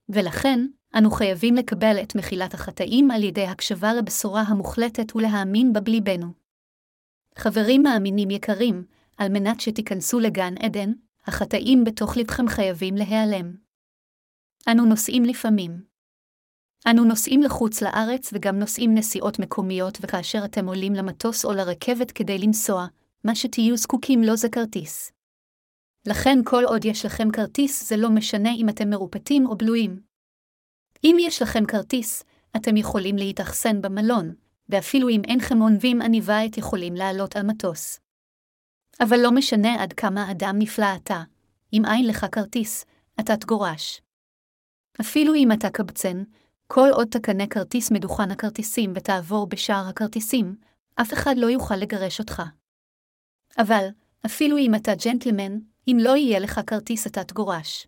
ולכן, אנו חייבים לקבל את מחילת החטאים על ידי הקשבה לבשורה המוחלטת ולהאמין בה בליבנו. חברים מאמינים יקרים, על מנת שתיכנסו לגן עדן, החטאים בתוך לבכם חייבים להיעלם. אנו נוסעים לפעמים. אנו נוסעים לחוץ לארץ וגם נוסעים נסיעות מקומיות, וכאשר אתם עולים למטוס או לרכבת כדי לנסוע, מה שתהיו זקוקים לו זה כרטיס. לכן כל עוד יש לכם כרטיס, זה לא משנה אם אתם מרופטים או בלויים. אם יש לכם כרטיס, אתם יכולים להתאכסן במלון, ואפילו אם אינכם עונבים עניבה את יכולים לעלות על מטוס. אבל לא משנה עד כמה אדם נפלא אתה, אם אין לך כרטיס, אתה תגורש. אפילו אם אתה קבצן, כל עוד תקנה כרטיס מדוכן הכרטיסים ותעבור בשער הכרטיסים, אף אחד לא יוכל לגרש אותך. אבל, אפילו אם אתה ג'נטלמן, אם לא יהיה לך כרטיס אתה תגורש.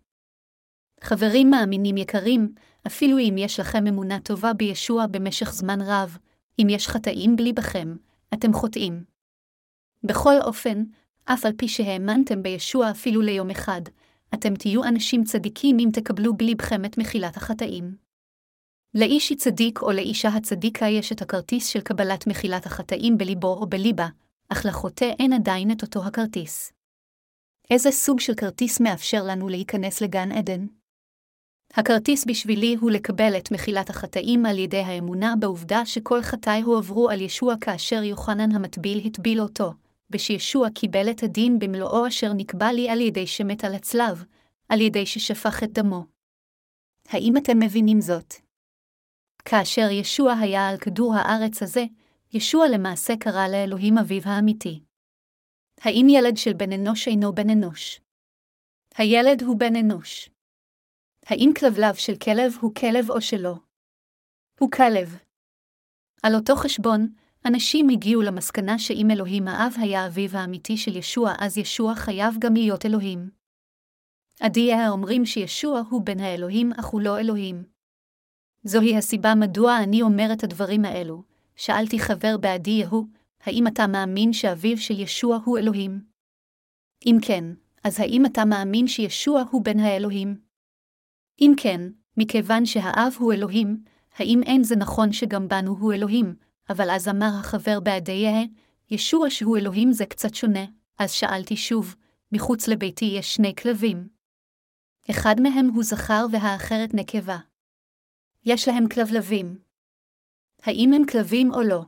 חברים מאמינים יקרים, אפילו אם יש לכם אמונה טובה בישוע במשך זמן רב, אם יש חטאים בליבכם, אתם חוטאים. בכל אופן, אף על פי שהאמנתם בישוע אפילו ליום אחד, אתם תהיו אנשים צדיקים אם תקבלו בליבכם את מחילת החטאים. לאיש צדיק או לאישה הצדיקה יש את הכרטיס של קבלת מחילת החטאים בליבו או בליבה, אך לחוטא אין עדיין את אותו הכרטיס. איזה סוג של כרטיס מאפשר לנו להיכנס לגן עדן? הכרטיס בשבילי הוא לקבל את מחילת החטאים על ידי האמונה בעובדה שכל חטאי הועברו על ישוע כאשר יוחנן המטביל הטביל אותו, ושישוע קיבל את הדין במלואו אשר נקבע לי על ידי שמת על הצלב, על ידי ששפך את דמו. האם אתם מבינים זאת? כאשר ישוע היה על כדור הארץ הזה, ישוע למעשה קרא לאלוהים אביו האמיתי. האם ילד של בן אנוש אינו בן אנוש? הילד הוא בן אנוש. האם כלבלב של כלב הוא כלב או שלא? הוא כלב. על אותו חשבון, אנשים הגיעו למסקנה שאם אלוהים האב היה אביו האמיתי של ישוע, אז ישוע חייב גם להיות אלוהים. עדי האומרים שישוע הוא בן האלוהים, אך הוא לא אלוהים. זוהי הסיבה מדוע אני אומר את הדברים האלו. שאלתי חבר בעדי יהו, האם אתה מאמין שאביו של ישוע הוא אלוהים? אם כן, אז האם אתה מאמין שישוע הוא בן האלוהים? אם כן, מכיוון שהאב הוא אלוהים, האם אין זה נכון שגם בנו הוא אלוהים? אבל אז אמר החבר בעדי ישוע שהוא אלוהים זה קצת שונה, אז שאלתי שוב, מחוץ לביתי יש שני כלבים. אחד מהם הוא זכר והאחרת נקבה. יש להם כלבלבים. האם הם כלבים או לא?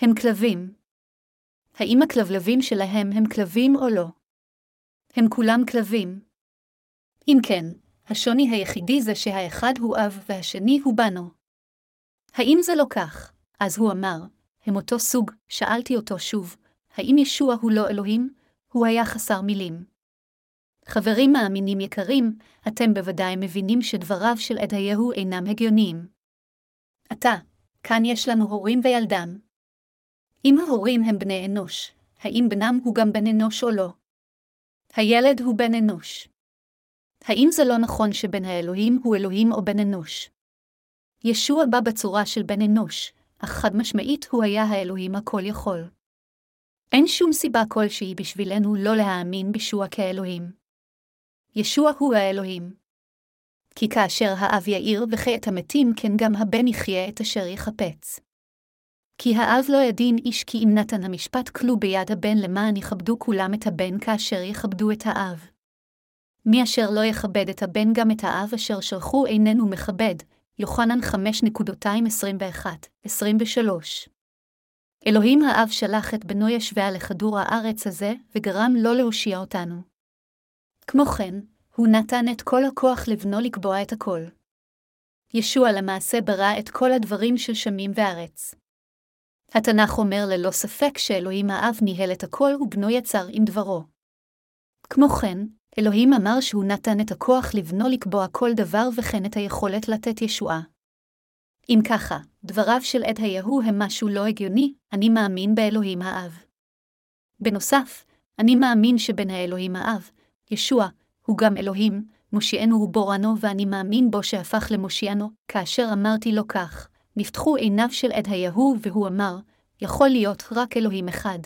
הם כלבים. האם הכלבלבים שלהם הם כלבים או לא? הם כולם כלבים. אם כן, השוני היחידי זה שהאחד הוא אב והשני הוא בנו. האם זה לא כך? אז הוא אמר, הם אותו סוג, שאלתי אותו שוב, האם ישוע הוא לא אלוהים? הוא היה חסר מילים. חברים מאמינים יקרים, אתם בוודאי מבינים שדבריו של עדהיהו אינם הגיוניים. עתה, כאן יש לנו הורים וילדם. אם ההורים הם בני אנוש, האם בנם הוא גם בן אנוש או לא? הילד הוא בן אנוש. האם זה לא נכון שבן האלוהים הוא אלוהים או בן אנוש? ישוע בא בצורה של בן אנוש, אך חד משמעית הוא היה האלוהים הכל יכול. אין שום סיבה כלשהי בשבילנו לא להאמין בישוע כאלוהים. ישוע הוא האלוהים. כי כאשר האב יאיר את המתים, כן גם הבן יחיה את אשר יחפץ. כי האב לא ידין איש כי אם נתן המשפט כלו ביד הבן למען יכבדו כולם את הבן כאשר יכבדו את האב. מי אשר לא יכבד את הבן גם את האב אשר שלחו איננו מכבד, יוחנן 5.221-23. אלוהים האב שלח את בנו ישביה לכדור הארץ הזה, וגרם לא להושיע אותנו. כמו כן, הוא נתן את כל הכוח לבנו לקבוע את הכל. ישוע למעשה ברא את כל הדברים של שמים וארץ. התנ"ך אומר ללא ספק שאלוהים האב ניהל את הכל ובנו יצר עם דברו. כמו כן, אלוהים אמר שהוא נתן את הכוח לבנו לקבוע כל דבר וכן את היכולת לתת ישועה. אם ככה, דבריו של עד היהו הם משהו לא הגיוני, אני מאמין באלוהים האב. בנוסף, אני מאמין שבין האלוהים האב, ישוע, הוא גם אלוהים, מושיענו ובורנו ואני מאמין בו שהפך למושיענו, כאשר אמרתי לו כך, נפתחו עיניו של עד היהו והוא אמר, יכול להיות רק אלוהים אחד,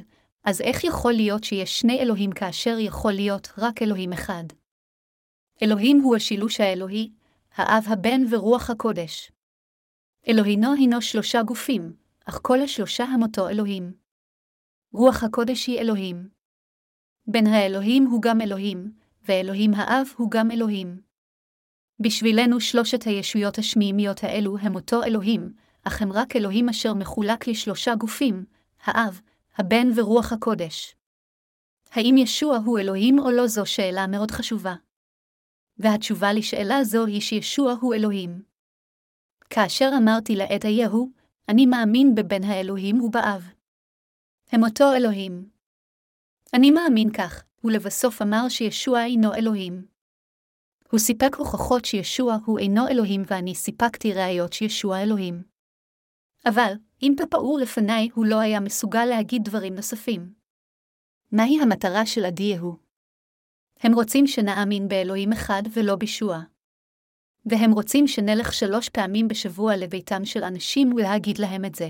אז איך יכול להיות שיש שני אלוהים כאשר יכול להיות רק אלוהים אחד? אלוהים הוא השילוש האלוהי, האב הבן ורוח הקודש. אלוהינו הינו שלושה גופים, אך כל השלושה הם אותו אלוהים. רוח הקודש היא אלוהים. בן האלוהים הוא גם אלוהים, ואלוהים האב הוא גם אלוהים. בשבילנו שלושת הישויות השמימיות האלו הם אותו אלוהים, אך הם רק אלוהים אשר מחולק לשלושה גופים, האב, הבן ורוח הקודש. האם ישוע הוא אלוהים או לא זו שאלה מאוד חשובה. והתשובה לשאלה זו היא שישוע הוא אלוהים. כאשר אמרתי לעת היהו, אני מאמין בבן האלוהים ובאב. הם אותו אלוהים. אני מאמין כך, ולבסוף אמר שישוע אינו אלוהים. הוא סיפק הוכחות שישוע הוא אינו אלוהים ואני סיפקתי ראיות שישוע אלוהים. אבל, אם בפעור לפניי הוא לא היה מסוגל להגיד דברים נוספים. מהי המטרה של עדי יהו? הם רוצים שנאמין באלוהים אחד ולא בישוע. והם רוצים שנלך שלוש פעמים בשבוע לביתם של אנשים ולהגיד להם את זה.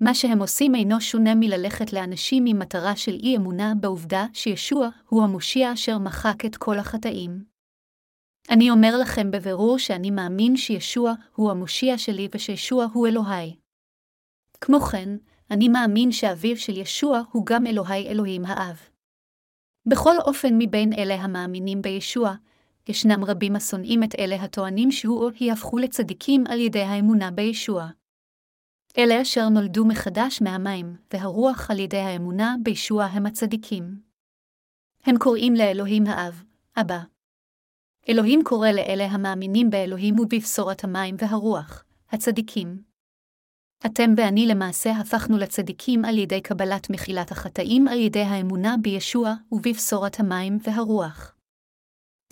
מה שהם עושים אינו שונה מללכת לאנשים עם מטרה של אי אמונה בעובדה שישוע הוא המושיע אשר מחק את כל החטאים. אני אומר לכם בבירור שאני מאמין שישוע הוא המושיע שלי ושישוע הוא אלוהי. כמו כן, אני מאמין שאביו של ישוע הוא גם אלוהי אלוהים האב. בכל אופן מבין אלה המאמינים בישוע, ישנם רבים השונאים את אלה הטוענים שהוא או היא הפכו לצדיקים על ידי האמונה בישוע. אלה אשר נולדו מחדש מהמים, והרוח על ידי האמונה בישוע הם הצדיקים. הם קוראים לאלוהים האב, אבא. אלוהים קורא לאלה המאמינים באלוהים ובבשורת המים והרוח, הצדיקים. אתם ואני למעשה הפכנו לצדיקים על ידי קבלת מחילת החטאים על ידי האמונה בישוע ובבשורת המים והרוח.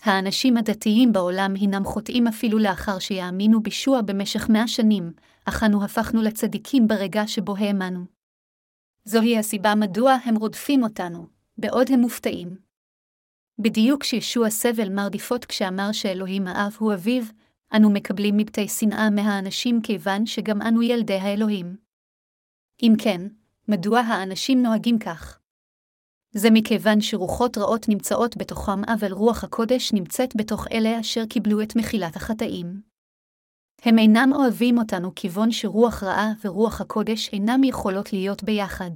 האנשים הדתיים בעולם הינם חוטאים אפילו לאחר שיאמינו בישוע במשך מאה שנים, אך אנו הפכנו לצדיקים ברגע שבו האמנו. זוהי הסיבה מדוע הם רודפים אותנו, בעוד הם מופתעים. בדיוק כשישוע סבל מרדיפות כשאמר שאלוהים האב הוא אביו, אנו מקבלים מבטי שנאה מהאנשים כיוון שגם אנו ילדי האלוהים. אם כן, מדוע האנשים נוהגים כך? זה מכיוון שרוחות רעות נמצאות בתוכם, אבל רוח הקודש נמצאת בתוך אלה אשר קיבלו את מחילת החטאים. הם אינם אוהבים אותנו כיוון שרוח רעה ורוח הקודש אינם יכולות להיות ביחד.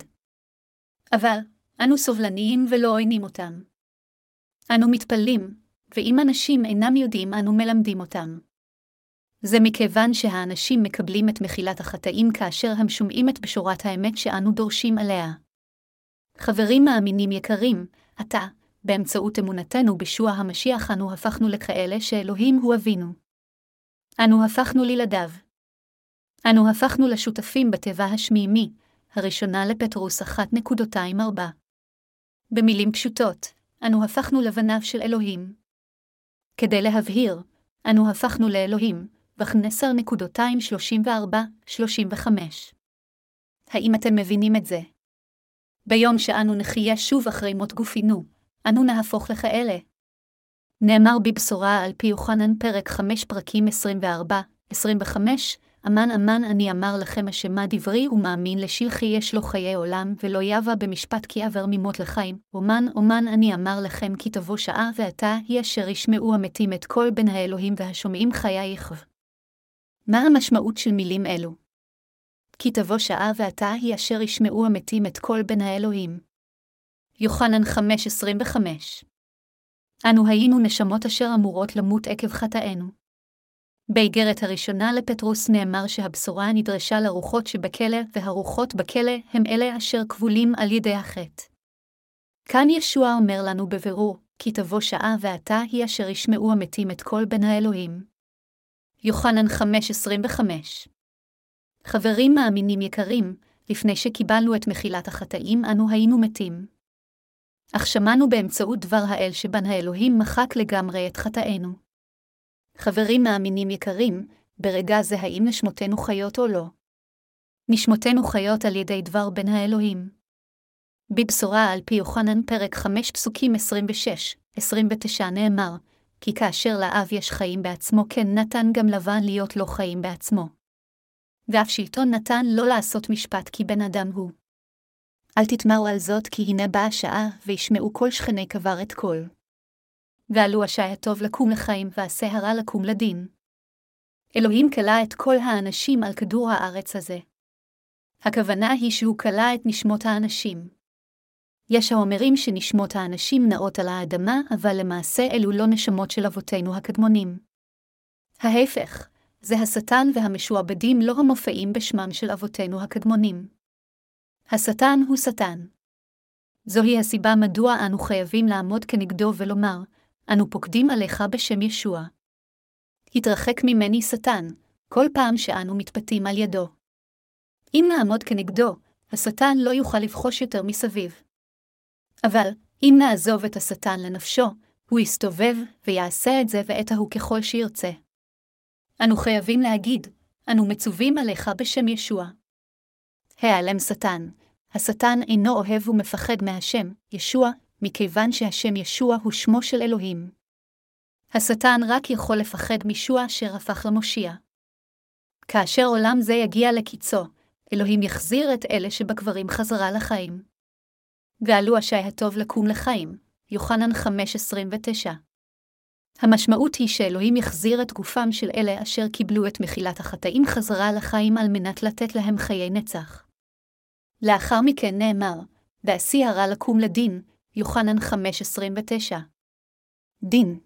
אבל, אנו סובלניים ולא עוינים אותם. אנו מתפללים, ואם אנשים אינם יודעים, אנו מלמדים אותם. זה מכיוון שהאנשים מקבלים את מחילת החטאים כאשר הם שומעים את בשורת האמת שאנו דורשים עליה. חברים מאמינים יקרים, עתה, באמצעות אמונתנו בישוע המשיח אנו הפכנו לכאלה שאלוהים הוא אבינו. אנו הפכנו לילדיו. אנו הפכנו לשותפים בתיבה השמימי, הראשונה לפטרוס 1.24. במילים פשוטות, אנו הפכנו לבניו של אלוהים. כדי להבהיר, אנו הפכנו לאלוהים, ב-10.234-35. האם אתם מבינים את זה? ביום שאנו נחיה שוב אחרי מות גופינו, אנו נהפוך לכאלה. נאמר בבשורה על פי יוחנן פרק 5 פרקים 24-25, אמן אמן אני אמר לכם אשמה דברי ומאמין לשלחי יש לו חיי עולם, ולא יבא במשפט כי עבר ממות לחיים. אומן אומן אני אמר לכם כי תבוא שעה ועתה היא אשר ישמעו המתים את כל בין האלוהים והשומעים חיי יחב. מה המשמעות של מילים אלו? כי תבוא שעה ועתה היא אשר ישמעו המתים את כל בין האלוהים. יוחנן 5.25 אנו היינו נשמות אשר אמורות למות עקב חטאינו. באיגרת הראשונה לפטרוס נאמר שהבשורה נדרשה לרוחות שבכלא, והרוחות בכלא הם אלה אשר כבולים על ידי החטא. כאן ישוע אומר לנו בבירור, כי תבוא שעה ועתה היא אשר ישמעו המתים את כל בן האלוהים. יוחנן 5.25 חברים מאמינים יקרים, לפני שקיבלנו את מחילת החטאים אנו היינו מתים. אך שמענו באמצעות דבר האל שבן האלוהים מחק לגמרי את חטאינו. חברים מאמינים יקרים, ברגע זה האם נשמותינו חיות או לא? נשמותינו חיות על ידי דבר בן האלוהים. בבשורה על פי יוחנן פרק 5 פסוקים 26-29 נאמר, כי כאשר לאב יש חיים בעצמו כן נתן גם לבן להיות לו חיים בעצמו. ואף שלטון נתן לא לעשות משפט כי בן אדם הוא. אל תתמרו על זאת כי הנה באה שעה, וישמעו כל שכני קבר את קול. ועלו השי הטוב לקום לחיים, ועשה הרע לקום לדין. אלוהים כלא את כל האנשים על כדור הארץ הזה. הכוונה היא שהוא כלא את נשמות האנשים. יש האומרים שנשמות האנשים נעות על האדמה, אבל למעשה אלו לא נשמות של אבותינו הקדמונים. ההפך, זה השטן והמשועבדים לא המופיעים בשמם של אבותינו הקדמונים. השטן הוא שטן. זוהי הסיבה מדוע אנו חייבים לעמוד כנגדו ולומר, אנו פוקדים עליך בשם ישוע. התרחק ממני שטן, כל פעם שאנו מתפתים על ידו. אם נעמוד כנגדו, השטן לא יוכל לבחוש יותר מסביב. אבל, אם נעזוב את השטן לנפשו, הוא יסתובב ויעשה את זה ואת ההוא ככל שירצה. אנו חייבים להגיד, אנו מצווים עליך בשם ישוע. העלם שטן, השטן אינו אוהב ומפחד מהשם, ישוע, מכיוון שהשם ישוע הוא שמו של אלוהים. השטן רק יכול לפחד מישוע אשר הפך למושיע. כאשר עולם זה יגיע לקיצו, אלוהים יחזיר את אלה שבקברים חזרה לחיים. ועלו השי הטוב לקום לחיים, יוחנן 5.29. המשמעות היא שאלוהים יחזיר את גופם של אלה אשר קיבלו את מחילת החטאים חזרה לחיים על מנת לתת להם חיי נצח. לאחר מכן נאמר, ועשי הרע לקום לדין, יוחנן 5.29. דין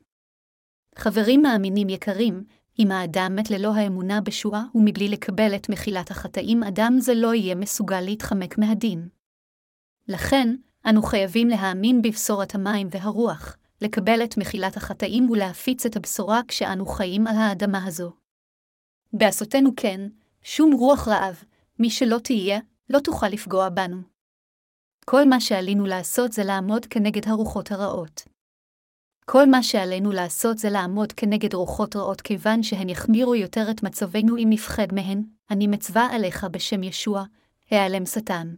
חברים מאמינים יקרים, אם האדם מת ללא האמונה בשואה ומבלי לקבל את מחילת החטאים, אדם זה לא יהיה מסוגל להתחמק מהדין. לכן, אנו חייבים להאמין בבשורת המים והרוח, לקבל את מחילת החטאים ולהפיץ את הבשורה כשאנו חיים על האדמה הזו. בעשותנו כן, שום רוח רעב, מי שלא תהיה, לא תוכל לפגוע בנו. כל מה שעלינו לעשות זה לעמוד כנגד הרוחות הרעות. כל מה שעלינו לעשות זה לעמוד כנגד רוחות רעות כיוון שהן יחמירו יותר את מצבנו אם נפחד מהן, אני מצווה עליך בשם ישוע, העלם שטן.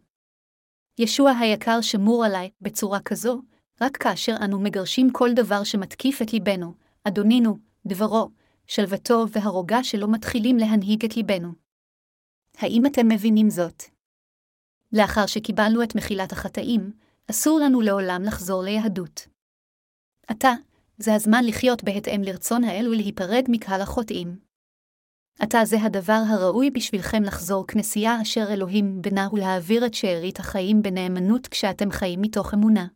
ישוע היקר שמור עליי, בצורה כזו, רק כאשר אנו מגרשים כל דבר שמתקיף את ליבנו, אדונינו, דברו, שלוותו והרוגע שלו מתחילים להנהיג את ליבנו. האם אתם מבינים זאת? לאחר שקיבלנו את מחילת החטאים, אסור לנו לעולם לחזור ליהדות. עתה, זה הזמן לחיות בהתאם לרצון האל ולהיפרד מקהל החוטאים. עתה זה הדבר הראוי בשבילכם לחזור כנסייה אשר אלוהים בנה ולהעביר את שארית החיים בנאמנות כשאתם חיים מתוך אמונה.